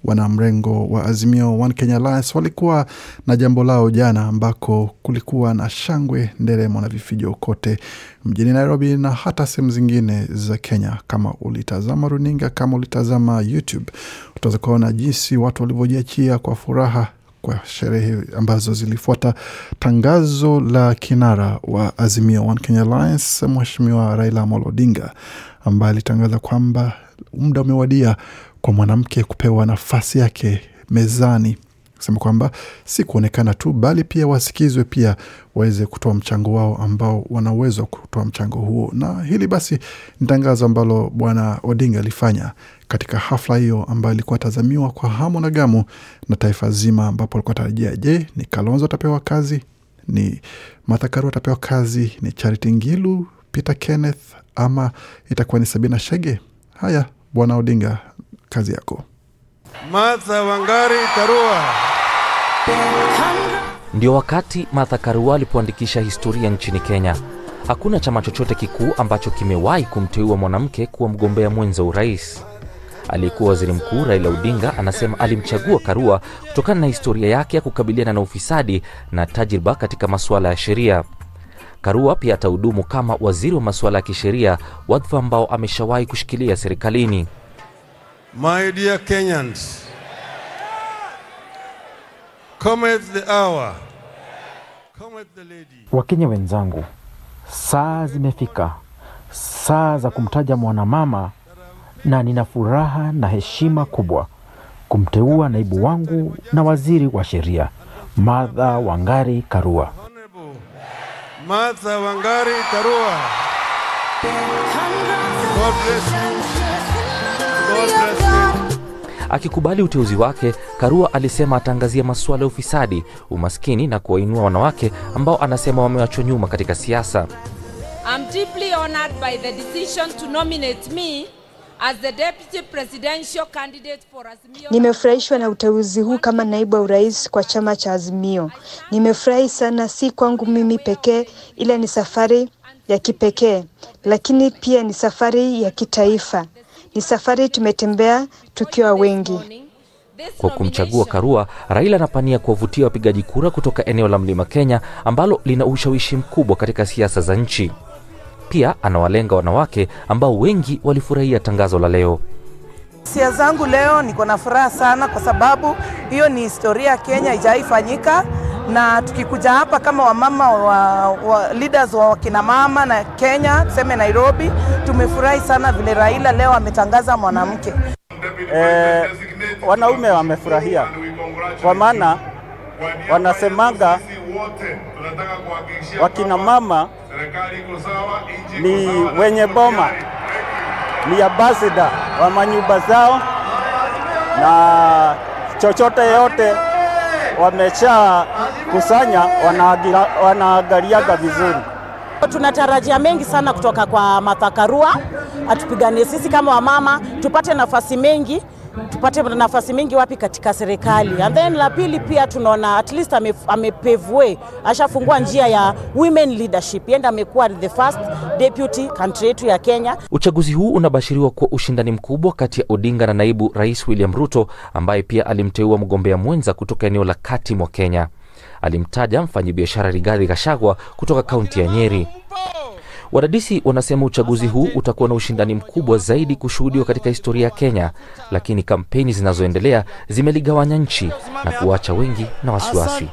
Wanamrengo wa Azimio One Kenya Alliance walikuwa na jambo lao jana, ambako kulikuwa na shangwe, nderemo na vifijo kote mjini Nairobi na hata sehemu zingine za Kenya. Kama ulitazama runinga, kama ulitazama YouTube, utaweza kuona jinsi watu walivyojiachia kwa furaha kwa sherehe ambazo zilifuata tangazo la kinara wa Azimio One Kenya Alliance, Mheshimiwa Raila Amolo Odinga ambaye alitangaza kwamba muda umewadia kwa mwanamke kupewa nafasi yake mezani kusema kwamba si kuonekana tu, bali pia wasikizwe, pia waweze kutoa mchango wao ambao wana uwezo kutoa mchango huo. Na hili basi ni tangazo ambalo Bwana Odinga alifanya katika hafla hiyo ambayo ilikuwa tazamiwa kwa hamu na gamu na taifa zima, ambapo alikuwa tarajia, je, ni Kalonzo atapewa kazi, ni Martha Karua atapewa kazi, ni Charity Ngilu, Peter Kenneth ama itakuwa ni Sabina Shege? Haya, Bwana Odinga, kazi yako. Martha Wangari Karua. Ndio wakati Martha Karua alipoandikisha historia nchini Kenya. Hakuna chama chochote kikuu ambacho kimewahi kumteua mwanamke kuwa mgombea mwenza urais. Aliyekuwa waziri mkuu Raila Odinga anasema alimchagua Karua kutokana na historia yake ya kukabiliana na ufisadi na tajriba katika masuala ya sheria. Karua pia atahudumu kama waziri wa masuala ya kisheria, wadhifa ambao ameshawahi kushikilia serikalini. My dear Kenyans, cometh the hour, cometh the lady. Wakenya wenzangu, saa zimefika, saa za kumtaja mwanamama, na nina furaha na heshima kubwa kumteua naibu wangu na waziri wa sheria Martha Wangari Karua. Martha Wangari Karua. God bless you. God bless you. Akikubali uteuzi wake, Karua alisema ataangazia masuala ya ufisadi, umaskini na kuwainua wanawake ambao anasema wamewachwa nyuma katika siasa. I'm deeply honored by the decision to nominate me as the deputy presidential candidate for Azimio. Nimefurahishwa na uteuzi huu kama naibu wa urais kwa chama cha Azimio. Nimefurahi sana, si kwangu mimi pekee, ila ni safari ya kipekee, lakini pia ni safari ya kitaifa. Ni safari tumetembea tukiwa wengi. Kwa kumchagua Karua, Raila anapania kuwavutia wapigaji kura kutoka eneo la Mlima Kenya ambalo lina ushawishi mkubwa katika siasa za nchi. Pia anawalenga wanawake ambao wengi walifurahia tangazo la leo. Hisia zangu leo, niko na furaha sana kwa sababu hiyo ni historia ya Kenya, haijaifanyika na tukikuja hapa kama wamama wa, wa leaders wa wakina mama na Kenya, tuseme Nairobi, tumefurahi sana vile Raila leo ametangaza mwanamke. Eh, wanaume wamefurahia kwa maana wanasemaga wakina mama ni wenye boma, ni ambassador wa manyumba zao, na chochote yote wamesha kusanya wanaagaliaga vizuri. Tunatarajia mengi sana kutoka kwa Martha Karua, atupiganie sisi kama wamama, tupate nafasi mengi tupate nafasi mingi wapi katika serikali. And then la pili pia tunaona at least ame, amepave way, ashafungua njia ya women leadership, yenda amekuwa the first deputy country yetu ya Kenya. Uchaguzi huu unabashiriwa kuwa ushindani mkubwa kati ya Odinga na naibu rais William Ruto ambaye pia alimteua mgombea mwenza kutoka eneo la kati mwa Kenya. Alimtaja mfanyabiashara Rigathi Gachagua kutoka kaunti ya Nyeri. Wadadisi wanasema uchaguzi huu utakuwa na ushindani mkubwa zaidi kushuhudiwa katika historia ya Kenya, lakini kampeni zinazoendelea zimeligawanya nchi na kuwacha wengi na wasiwasi.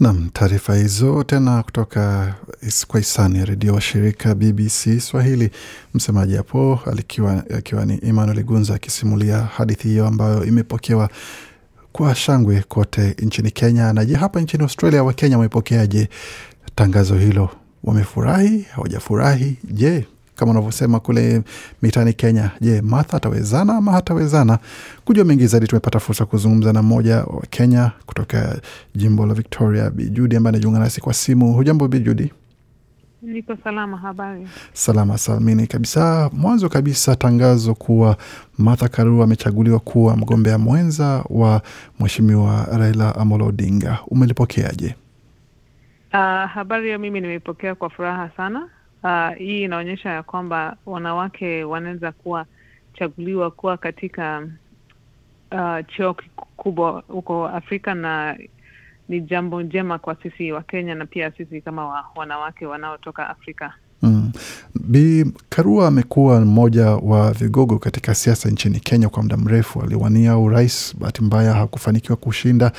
Nam, taarifa hizo tena kutoka is- kwa hisani ya redio wa shirika BBC Swahili. Msemaji hapo alikiwa akiwa ni Emmanuel Gunza akisimulia hadithi hiyo ambayo imepokewa kwa shangwe kote nchini Kenya. Na je, hapa nchini Australia Wakenya wamepokeaje tangazo hilo? Wamefurahi? Hawajafurahi? Je, kama unavyosema kule mitani Kenya, je, Martha atawezana ama hatawezana? Kujua mengi zaidi, tumepata fursa kuzungumza na mmoja wa Kenya kutoka jimbo la Victoria, Bijudi ambaye anajiunga nasi kwa simu. Hujambo Bijudi? Niko salama, habari? Salama salmini kabisa. Mwanzo kabisa, tangazo kuwa Martha Karua amechaguliwa kuwa mgombea mwenza wa Mheshimiwa Raila Amolo Odinga, umelipokeaje? Uh, habari hiyo mimi nimeipokea kwa furaha sana. Uh, hii inaonyesha ya kwamba wanawake wanaweza kuwa chaguliwa kuwa katika uh, cheo kikubwa huko Afrika na ni jambo njema kwa sisi wa Kenya na pia sisi kama wa, wanawake wanaotoka Afrika. Mm. Bi Karua amekuwa mmoja wa vigogo katika siasa nchini Kenya kwa muda mrefu. Aliwania urais, bahati mbaya hakufanikiwa kushinda,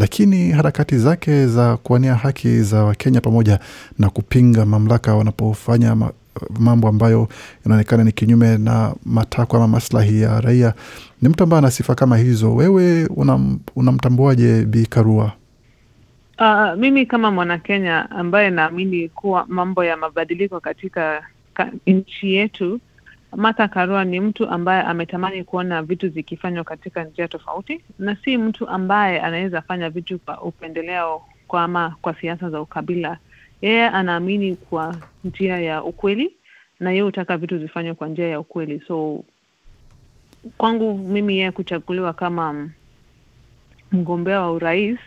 lakini harakati zake za kuwania haki za Wakenya pamoja na kupinga mamlaka wanapofanya ma, mambo ambayo inaonekana ni kinyume na matakwa ama maslahi ya raia. Ni mtu ambaye ana sifa kama hizo. Wewe unamtambuaje unamtambuaje Bi Karua? Uh, mimi kama mwanakenya ambaye naamini kuwa mambo ya mabadiliko katika ka, nchi yetu, Martha Karua ni mtu ambaye ametamani kuona vitu zikifanywa katika njia tofauti, na si mtu ambaye anaweza fanya vitu kwa upendeleo kwa ama kwa siasa za ukabila. Yeye anaamini kwa njia ya ukweli, na yeye hutaka vitu zifanywe kwa njia ya ukweli. So kwangu mimi, yeye kuchaguliwa kama mgombea wa urais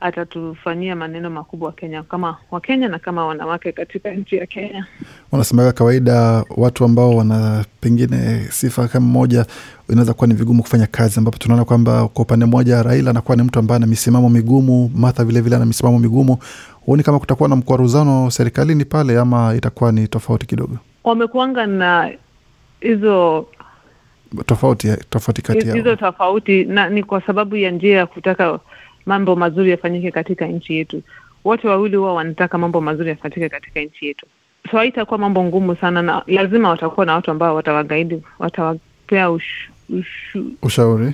atatufanyia maneno makubwa Kenya kama Wakenya na kama wanawake katika nchi ya Kenya. Wanasemaga kawaida watu ambao wana pengine sifa kama moja inaweza kuwa ni vigumu kufanya kazi, ambapo tunaona kwamba kwa upande mmoja Raila anakuwa ni mtu ambaye ana misimamo migumu, Martha vilevile ana misimamo migumu. Huoni kama kutakuwa na mkwaruzano serikalini pale, ama itakuwa ni tofauti kidogo, Wamekuanga na hizo tofauti tofauti kati yao? hizo tofauti, na ni kwa sababu ya njia ya kutaka mambo mazuri yafanyike katika nchi yetu. Wote wawili huwa wanataka mambo mazuri yafanyike katika nchi yetu, so haitakuwa mambo ngumu sana, na lazima watakuwa na watu ambao watawagaidi, watawapea ushu, ushu, Ushauri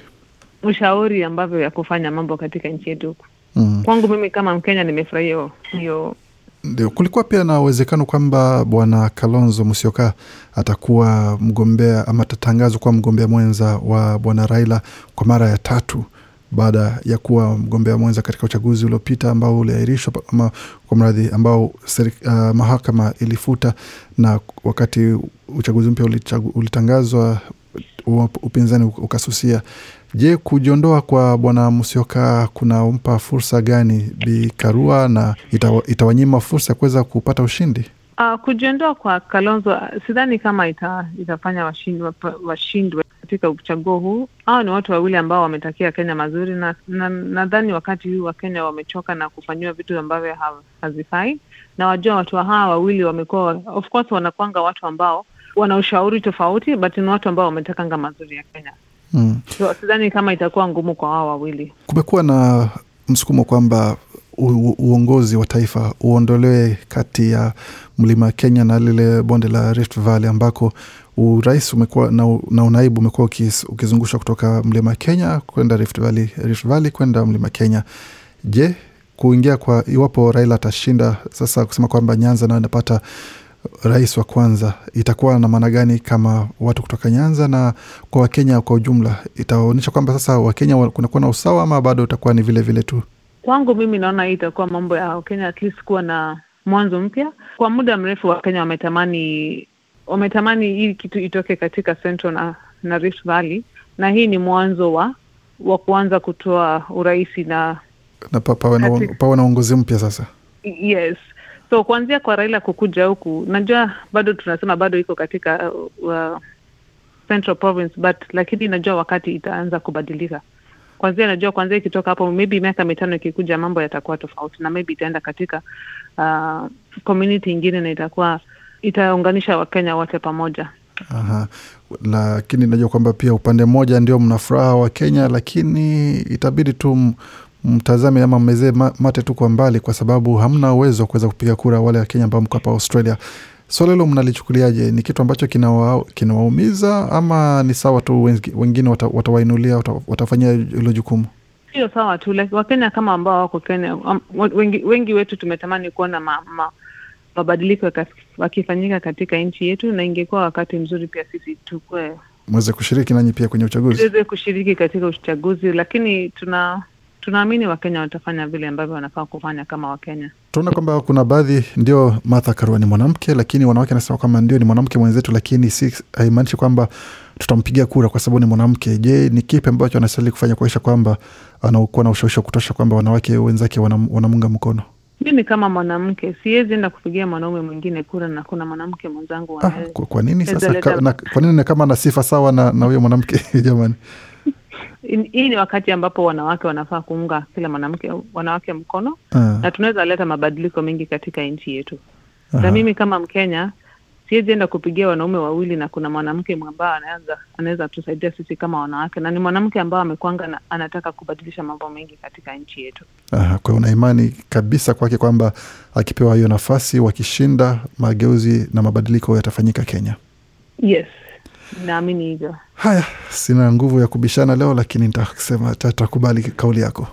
ushauri ambavyo ya kufanya mambo katika nchi yetu. mm. Kwangu mimi kama Mkenya nimefurahia hiyo- hiyo Ndio, kulikuwa pia na uwezekano kwamba bwana Kalonzo Musyoka atakuwa mgombea ama atatangazwa kuwa mgombea mwenza wa bwana Raila kwa mara ya tatu baada ya kuwa mgombea mwenza katika uchaguzi uliopita ambao uliahirishwa ama kwa mradhi ambao seri, uh, mahakama ilifuta, na wakati uchaguzi mpya ulitangazwa upinzani ukasusia. Je, kujiondoa kwa bwana Musyoka kunampa fursa gani Bi Karua na itawa, itawanyima fursa ya kuweza kupata ushindi? Uh, kujiondoa kwa Kalonzo sidhani kama ita, itafanya washindwe washindwe katika uchaguo huu. Hawa ni watu wawili ambao wametakia Kenya mazuri, na na- nadhani wakati huu Wakenya wamechoka na kufanyiwa vitu ambavyo hazifai, na wajua watu wa hawa wawili wamekuwa, of course, wanakwanga watu ambao wana ushauri tofauti, but ni watu ambao wametakanga mazuri ya Kenya. Mm. So, sidhani kama itakuwa ngumu kwa hawa wawili. Kumekuwa na msukumo kwamba uongozi wa taifa uondolewe kati ya mlima Kenya na lile bonde la Rift Valley ambako urais umekuwa na, na unaibu umekuwa ukizungushwa kutoka mlima Kenya kwenda Rift Valley, Rift Valley kwenda mlima Kenya. Je, kuingia kwa iwapo Raila atashinda sasa, kusema kwamba Nyanza nayo inapata rais wa kwanza, itakuwa na maana gani kama watu kutoka Nyanza na kwa Wakenya kwa ujumla? Itaonyesha kwamba sasa Wakenya kunakuwa na usawa ama bado itakuwa ni vile vile tu? Kwangu mimi naona hii itakuwa mambo ya Wakenya at least kuwa na mwanzo mpya. Kwa muda mrefu Wakenya wametamani wametamani hii kitu itoke katika Central na, na Rift Valley, na hii ni mwanzo wa wa kuanza kutoa urahisi na na pawe na, pawe na uongozi mpya sasa. yes, so kuanzia kwa Raila kukuja huku, najua bado tunasema bado iko katika uh, uh, Central Province but lakini najua wakati itaanza kubadilika kwanzia najua kwanzia ikitoka hapo maybe miaka mitano ikikuja mambo yatakuwa tofauti na maybe itaenda katika uh, community ingine na itakuwa itaunganisha wakenya wote pamoja Aha. Lakini najua kwamba pia upande mmoja ndio mna furaha wa Kenya, lakini itabidi tu mtazame ama mmezee mate tu kwa mbali, kwa sababu hamna uwezo wa kuweza kupiga kura wale Wakenya ambao mko hapa Australia. Swala hilo mnalichukuliaje? Ni kitu ambacho kinawa- kinawaumiza ama ni sawa tu, wengine watawainulia, wata, watafanyia hilo jukumu? sio sawa tu like, wakenya kama ambao wako kenya um, wengi, wengi wetu tumetamani kuona ma, ma, mabadiliko wakifanyika katika nchi yetu na ingekuwa wakati mzuri pia sisi tukwe Mweze kushiriki nanyi pia kwenye uchaguzi. tuweze kushiriki katika uchaguzi lakini tuna tunaamini wakenya watafanya vile ambavyo wanafaa kufanya kama wakenya Tunaona kwamba kuna baadhi ndio Martha Karua ni mwanamke, lakini wanawake anasema kwamba ndio ni mwanamke mwenzetu, lakini si haimaanishi kwamba tutampigia kura kwa sababu ni mwanamke. Je, ni kipi ambacho anastahili kufanya kuakisha kwamba anakuwa na ushawishi wa kutosha kwamba wanawake wenzake wanam- wanamunga mkono? mimi kama mwanamke siwezi enda kupigia mwanaume mwingine kura na kuna mwanamke mwenzangu Ah, kwa, nini sasa ka, na, kwa nini kama ana sifa sawa na na huyo mwanamke jamani? Hii ni wakati ambapo wanawake wanafaa kuunga kila mwanamke wanawake mkono Ah. na tunaweza leta mabadiliko mengi katika nchi yetu Aha. na mimi kama mkenya siwezi enda kupigia wanaume wawili na kuna mwanamke ambao anaweza anaweza tusaidia sisi kama wanawake, na ni mwanamke ambao amekwanga anataka kubadilisha mambo mengi katika nchi yetu. Aha, kwa hiyo una imani kabisa kwake kwamba akipewa hiyo nafasi, wakishinda, mageuzi na mabadiliko yatafanyika Kenya. Yes, naamini hivyo. Haya, sina nguvu ya kubishana leo, lakini nitasema takubali kauli yako.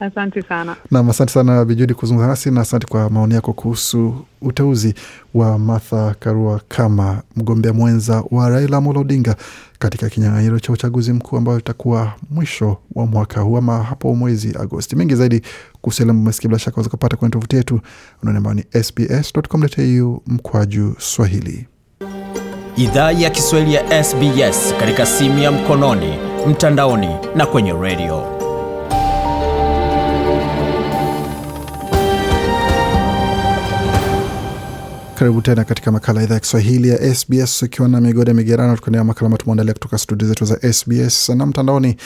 Asante sana. Nam, asante sana Bijudi kuzungumza nasi na asante kwa maoni yako kuhusu uteuzi wa Martha Karua kama mgombea mwenza wa Raila Amolo Odinga katika kinyang'anyiro cha uchaguzi mkuu ambayo itakuwa mwisho wa mwaka huu ama hapo mwezi Agosti. Mengi zaidi kuhusu yale mmesikia, bila shaka waweza kupata kwenye tovuti yetu unaone ambao ni sbs.com.au mkwaju Swahili. Idhaa ya Kiswahili ya SBS katika simu ya mkononi, mtandaoni na kwenye redio. Karibu tena katika makala idhaa ya Kiswahili ya SBS ukiwa na migode migerano, tukuendea makala ambayo tumeandalia kutoka studio zetu za SBS na mtandaoni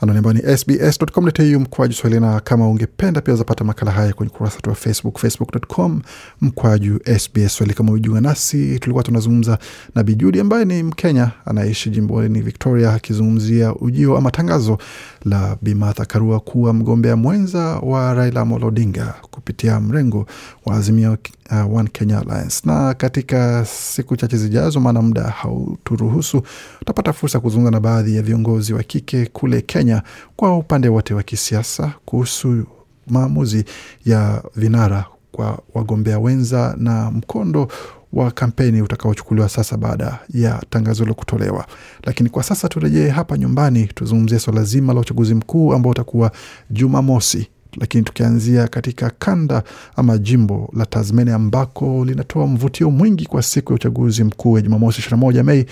anwani ambayo ni sbs.com.au mkwaju swahili, na kama ungependa pia zapata makala haya kwenye ukurasa wetu wa Facebook, facebook.com mkwaju SBS Swahili. Kama ujiunga nasi, tulikuwa tunazungumza na Bijudi ambaye ni Mkenya anaishi jimboni Victoria, akizungumzia ujio ama tangazo la Bi Martha Karua kuwa mgombea mwenza wa Raila Amolo Odinga kupitia mrengo wa Azimio uh, One Kenya Alliance. Na katika siku chache zijazo, maana muda hauturuhusu, utapata fursa kuzungumza na baadhi ya viongozi wa kike kule Kenya kwa upande wote wa kisiasa kuhusu maamuzi ya vinara kwa wagombea wenza na mkondo wa kampeni utakaochukuliwa sasa baada ya tangazo hilo kutolewa. Lakini kwa sasa turejee hapa nyumbani, tuzungumzie swala zima la uchaguzi mkuu ambao utakuwa Jumamosi lakini tukianzia katika kanda ama jimbo la Tasmania ambako linatoa mvutio mwingi kwa siku ya uchaguzi mkuu ya Jumamosi 21 Mei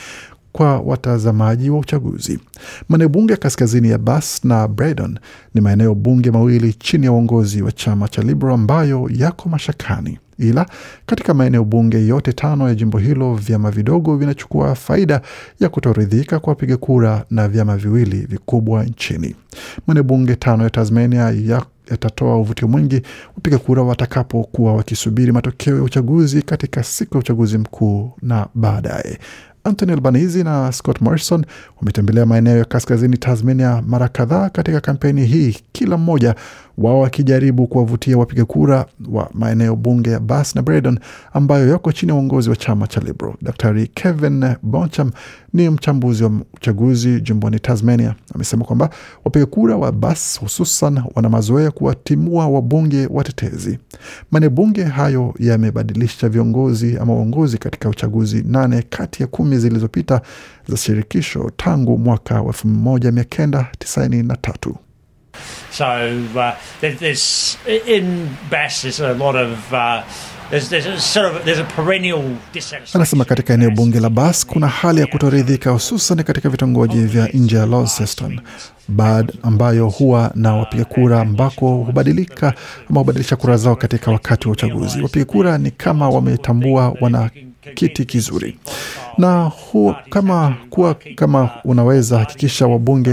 kwa watazamaji wa uchaguzi. Maeneo bunge ya kaskazini ya Bass na Braydon ni maeneo bunge mawili chini ya uongozi wa chama cha Liberal ambayo yako mashakani, ila katika maeneo bunge yote tano ya jimbo hilo vyama vidogo vinachukua faida ya kutoridhika kwa wapiga kura na vyama viwili vikubwa nchini. Maeneo bunge tano ya Tasmania ya yatatoa uvutio mwingi wapiga kura watakapokuwa wakisubiri matokeo ya uchaguzi katika siku ya uchaguzi mkuu na baadaye. Anthony Albanese na Scott Morrison wametembelea maeneo ya kaskazini Tasmania mara kadhaa katika kampeni hii, kila mmoja wao wakijaribu kuwavutia wapiga kura wa maeneo bunge ya Bass na Braydon ambayo yako chini ya uongozi wa chama cha Liberal. Daktari Kevin Boncham ni mchambuzi wa uchaguzi jimboni Tasmania, amesema kwamba wapiga kura wa Bass hususan wana mazoea kuwatimua wabunge watetezi. maeneo bunge hayo yamebadilisha viongozi ama uongozi katika uchaguzi nane kati ya kumi zilizopita za shirikisho tangu mwaka wa 1993. So uh, there's in Bass there's a lot of uh, there's, there's a sort of there's a perennial dissatisfaction. Anasema katika eneo bunge la Bass kuna hali ya kutoridhika hususan katika vitongoji vya nje ya Launceston Bad ambayo huwa na wapiga kura ambako hubadilika ama hubadilisha kura zao katika wakati wa uchaguzi. Wapiga kura ni kama wametambua wana kiti kizuri na hu, kama kuwa kama unaweza hakikisha wabunge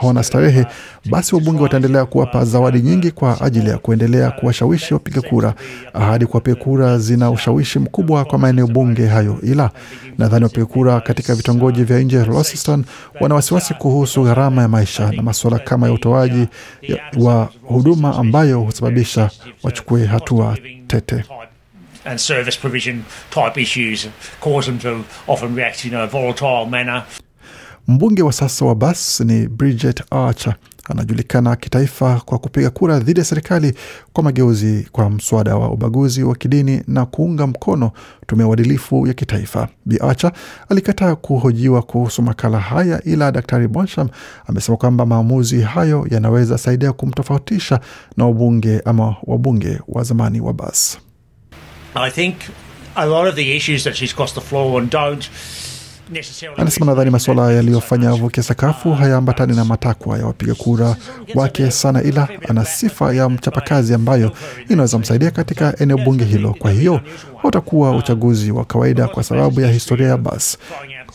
hawana starehe, basi wabunge wataendelea kuwapa zawadi nyingi kwa ajili ya kuendelea kuwashawishi wapiga kura. Ahadi kuwapiga kura zina ushawishi mkubwa kwa maeneo bunge hayo, ila nadhani wapiga kura katika vitongoji vya nje ya Launceston wana wasiwasi kuhusu gharama ya maisha na masuala kama ya utoaji wa huduma ambayo husababisha wachukue hatua tete. And service provision type issues cause them to often react in a volatile manner. Mbunge wa sasa wa Bass ni Bridget Archer anajulikana kitaifa kwa kupiga kura dhidi ya serikali kwa mageuzi kwa mswada wa ubaguzi wa kidini na kuunga mkono tume uadilifu ya kitaifa. Bi alikataa kuhojiwa kuhusu makala haya, ila Daktari Bonsham amesema kwamba maamuzi hayo yanaweza saidia kumtofautisha na wabunge ama wabunge wa zamani wa Bass. Anasema nadhani masuala yaliyofanya avuke sakafu hayaambatani na matakwa ya wapiga kura wake sana, ila ana sifa ya mchapakazi ambayo inaweza msaidia katika eneo bunge hilo. Kwa hiyo hautakuwa uchaguzi wa kawaida kwa sababu ya historia ya Bass.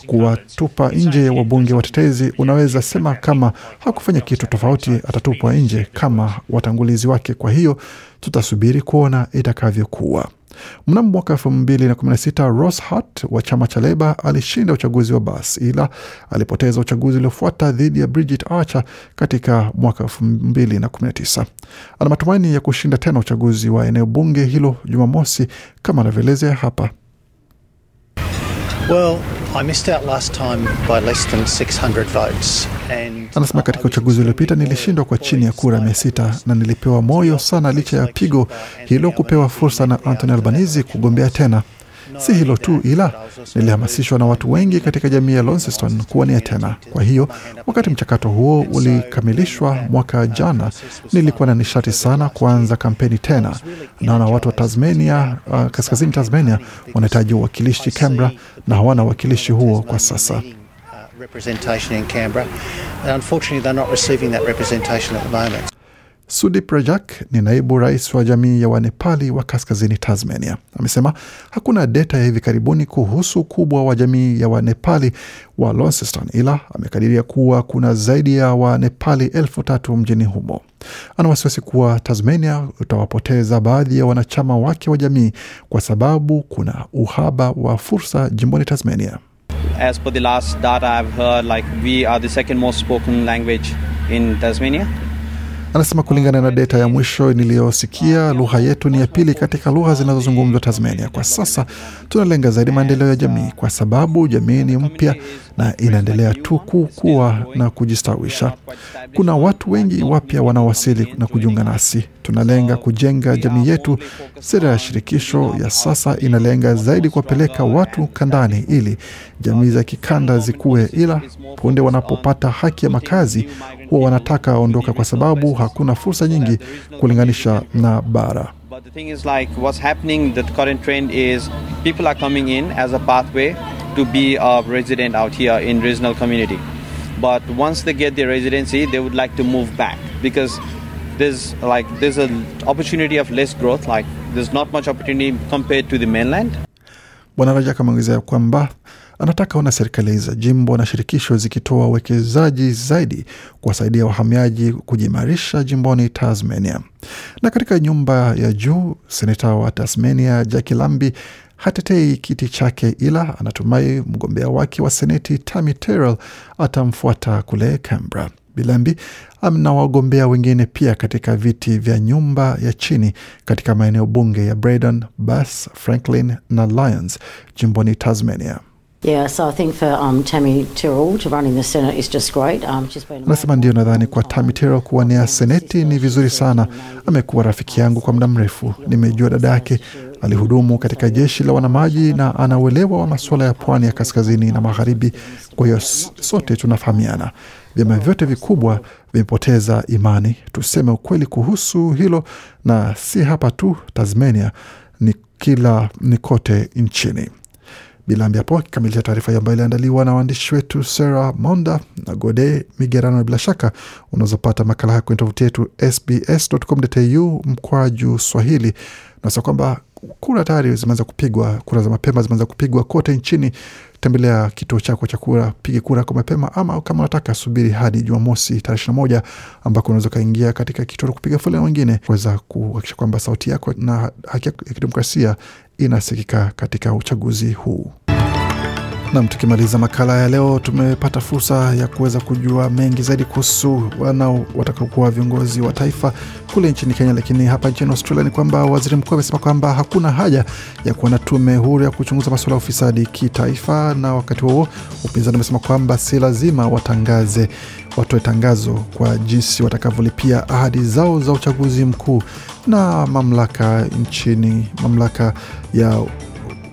Kuwatupa nje wabunge watetezi, unaweza sema kama hakufanya kitu tofauti atatupwa nje kama watangulizi wake. Kwa hiyo tutasubiri kuona itakavyokuwa. Mnamo mwaka elfu mbili na kumi na sita Ross Hart wa chama cha Leba alishinda uchaguzi wa Bas, ila alipoteza uchaguzi uliofuata dhidi ya Bridget Archer katika mwaka elfu mbili na kumi na tisa. Ana matumaini ya kushinda tena uchaguzi wa eneo bunge hilo Jumamosi, kama anavyoelezea hapa. Well, I missed out last time by less than 600 votes. And Anasema katika uchaguzi uliopita nilishindwa kwa chini ya kura mia sita na nilipewa moyo sana licha ya pigo hilo kupewa fursa na Anthony Albanese kugombea tena. Si hilo tu, ila nilihamasishwa na watu wengi katika jamii ya Launceston kuwania tena. Kwa hiyo wakati mchakato huo ulikamilishwa mwaka jana, nilikuwa na nishati sana kuanza kampeni tena. Naona watu wa Tasmania, uh, kaskazini Tasmania wanahitaji uwakilishi Canberra na hawana uwakilishi huo kwa sasa. Sudip Rajak ni naibu rais wa jamii ya Wanepali wa kaskazini Tasmania. Amesema hakuna data ya hivi karibuni kuhusu ukubwa wa jamii ya Wanepali wa Launceston, ila amekadiria kuwa kuna zaidi ya Wanepali elfu tatu mjini humo. Ana wasiwasi kuwa Tasmania utawapoteza baadhi ya wanachama wake wa jamii kwa sababu kuna uhaba wa fursa jimboni Tasmania. As per the last data I've heard, like we are the second most spoken language in Tasmania. Anasema kulingana na data ya mwisho niliyosikia, lugha yetu ni ya pili katika lugha zinazozungumzwa Tasmania. Kwa sasa tunalenga zaidi maendeleo ya jamii, kwa sababu jamii ni mpya na inaendelea tu kukua na kujistawisha. Kuna watu wengi wapya wanaowasili na kujiunga nasi. Tunalenga kujenga jamii yetu. Sera ya shirikisho ya sasa inalenga zaidi kuwapeleka watu kandani ili jamii za kikanda zikue, ila punde wanapopata haki ya makazi huwa wanataka ondoka kwa sababu hakuna fursa nyingi kulinganisha na bara. Bwana Rajak ameongezea kwamba anataka ona serikali za jimbo na shirikisho zikitoa uwekezaji zaidi kuwasaidia wahamiaji kujiimarisha jimboni Tasmania. Na katika nyumba ya juu, seneta wa Tasmania Jaki Lambi hatetei kiti chake, ila anatumai mgombea wake wa seneti Tammy Terrell atamfuata kule Canberra. Bilambi amna wagombea wengine pia katika viti vya nyumba ya chini katika maeneo bunge ya Braydon, Bass, Franklin na Lyons jimboni Tasmania. For um, Tammy Tyrrell to run in the Senate is just great. Um, Anasema ndio, nadhani kwa Tammy Terrell kuwania seneti ni vizuri sana. Amekuwa rafiki yangu kwa muda mrefu, nimejua dada yake alihudumu katika jeshi la wanamaji na ana uelewa wa masuala ya pwani ya kaskazini na magharibi. Kwa hiyo sote tunafahamiana. Vyama vyote vikubwa vimepoteza imani, tuseme ukweli kuhusu hilo, na si hapa tu Tasmania, ni kila ni kote nchini. Bilambi hapo akikamilisha taarifa hiyo ambayo iliandaliwa na waandishi wetu Sara Monda na Gode Migerano. Bila shaka unawezapata makala haya kwenye tovuti yetu sbs.com.au mkwaju Swahili. Nasa kwamba kura tayari zimeanza kupigwa, kura za mapema zimeanza kupigwa kote nchini. Tembelea kituo chako cha kura, pige kura kwa mapema, ama kama unataka subiri hadi Jumamosi tarehe ishirini na moja ambako unaweza ukaingia katika kituo kupiga foleni wengine kuweza kuhakikisha kwamba sauti yako na haki ya kidemokrasia inasikika katika uchaguzi huu. Nam, tukimaliza makala ya leo, tumepata fursa ya kuweza kujua mengi zaidi kuhusu wanao watakaokuwa viongozi wa taifa kule nchini Kenya. Lakini hapa nchini Australia ni kwamba waziri mkuu amesema kwamba hakuna haja ya kuwa na tume huru ya kuchunguza masuala ya ufisadi kitaifa, na wakati huo upinzani umesema kwamba si lazima watangaze watoe tangazo kwa jinsi watakavyolipia ahadi zao za uchaguzi mkuu. Na mamlaka nchini, mamlaka ya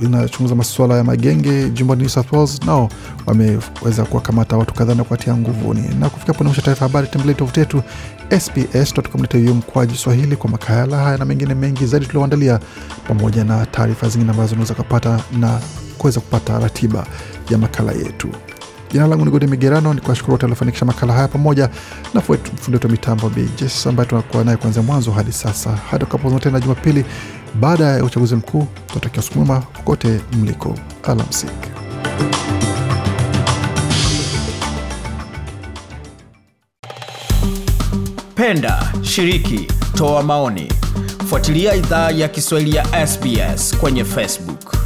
inachunguza masuala ya magenge jimboni New South Wales nao wameweza kuwakamata watu kadhaa na kuwatia nguvuni. Na kufika hapo mwisho taarifa habari, tembelea tovuti yetu sbs.com.au mkwaju Swahili kwa makala haya na mengine mengi zaidi tulioandalia, pamoja na taarifa zingine ambazo unaweza kupata na kuweza kupata ratiba ya makala yetu. Jina langu ni Gode Migerano, ni kuwashukuru wote waliofanikisha makala haya pamoja na fundi wetu mitambo Bjes ambaye tunakuwa naye kuanzia mwanzo hadi sasa, hadi tukapozana tena Jumapili baada ya uchaguzi mkuu. Tunatakia siku njema kote mliko, alamsiki. Penda, shiriki, toa maoni. Fuatilia idhaa ya Kiswahili ya SBS kwenye Facebook.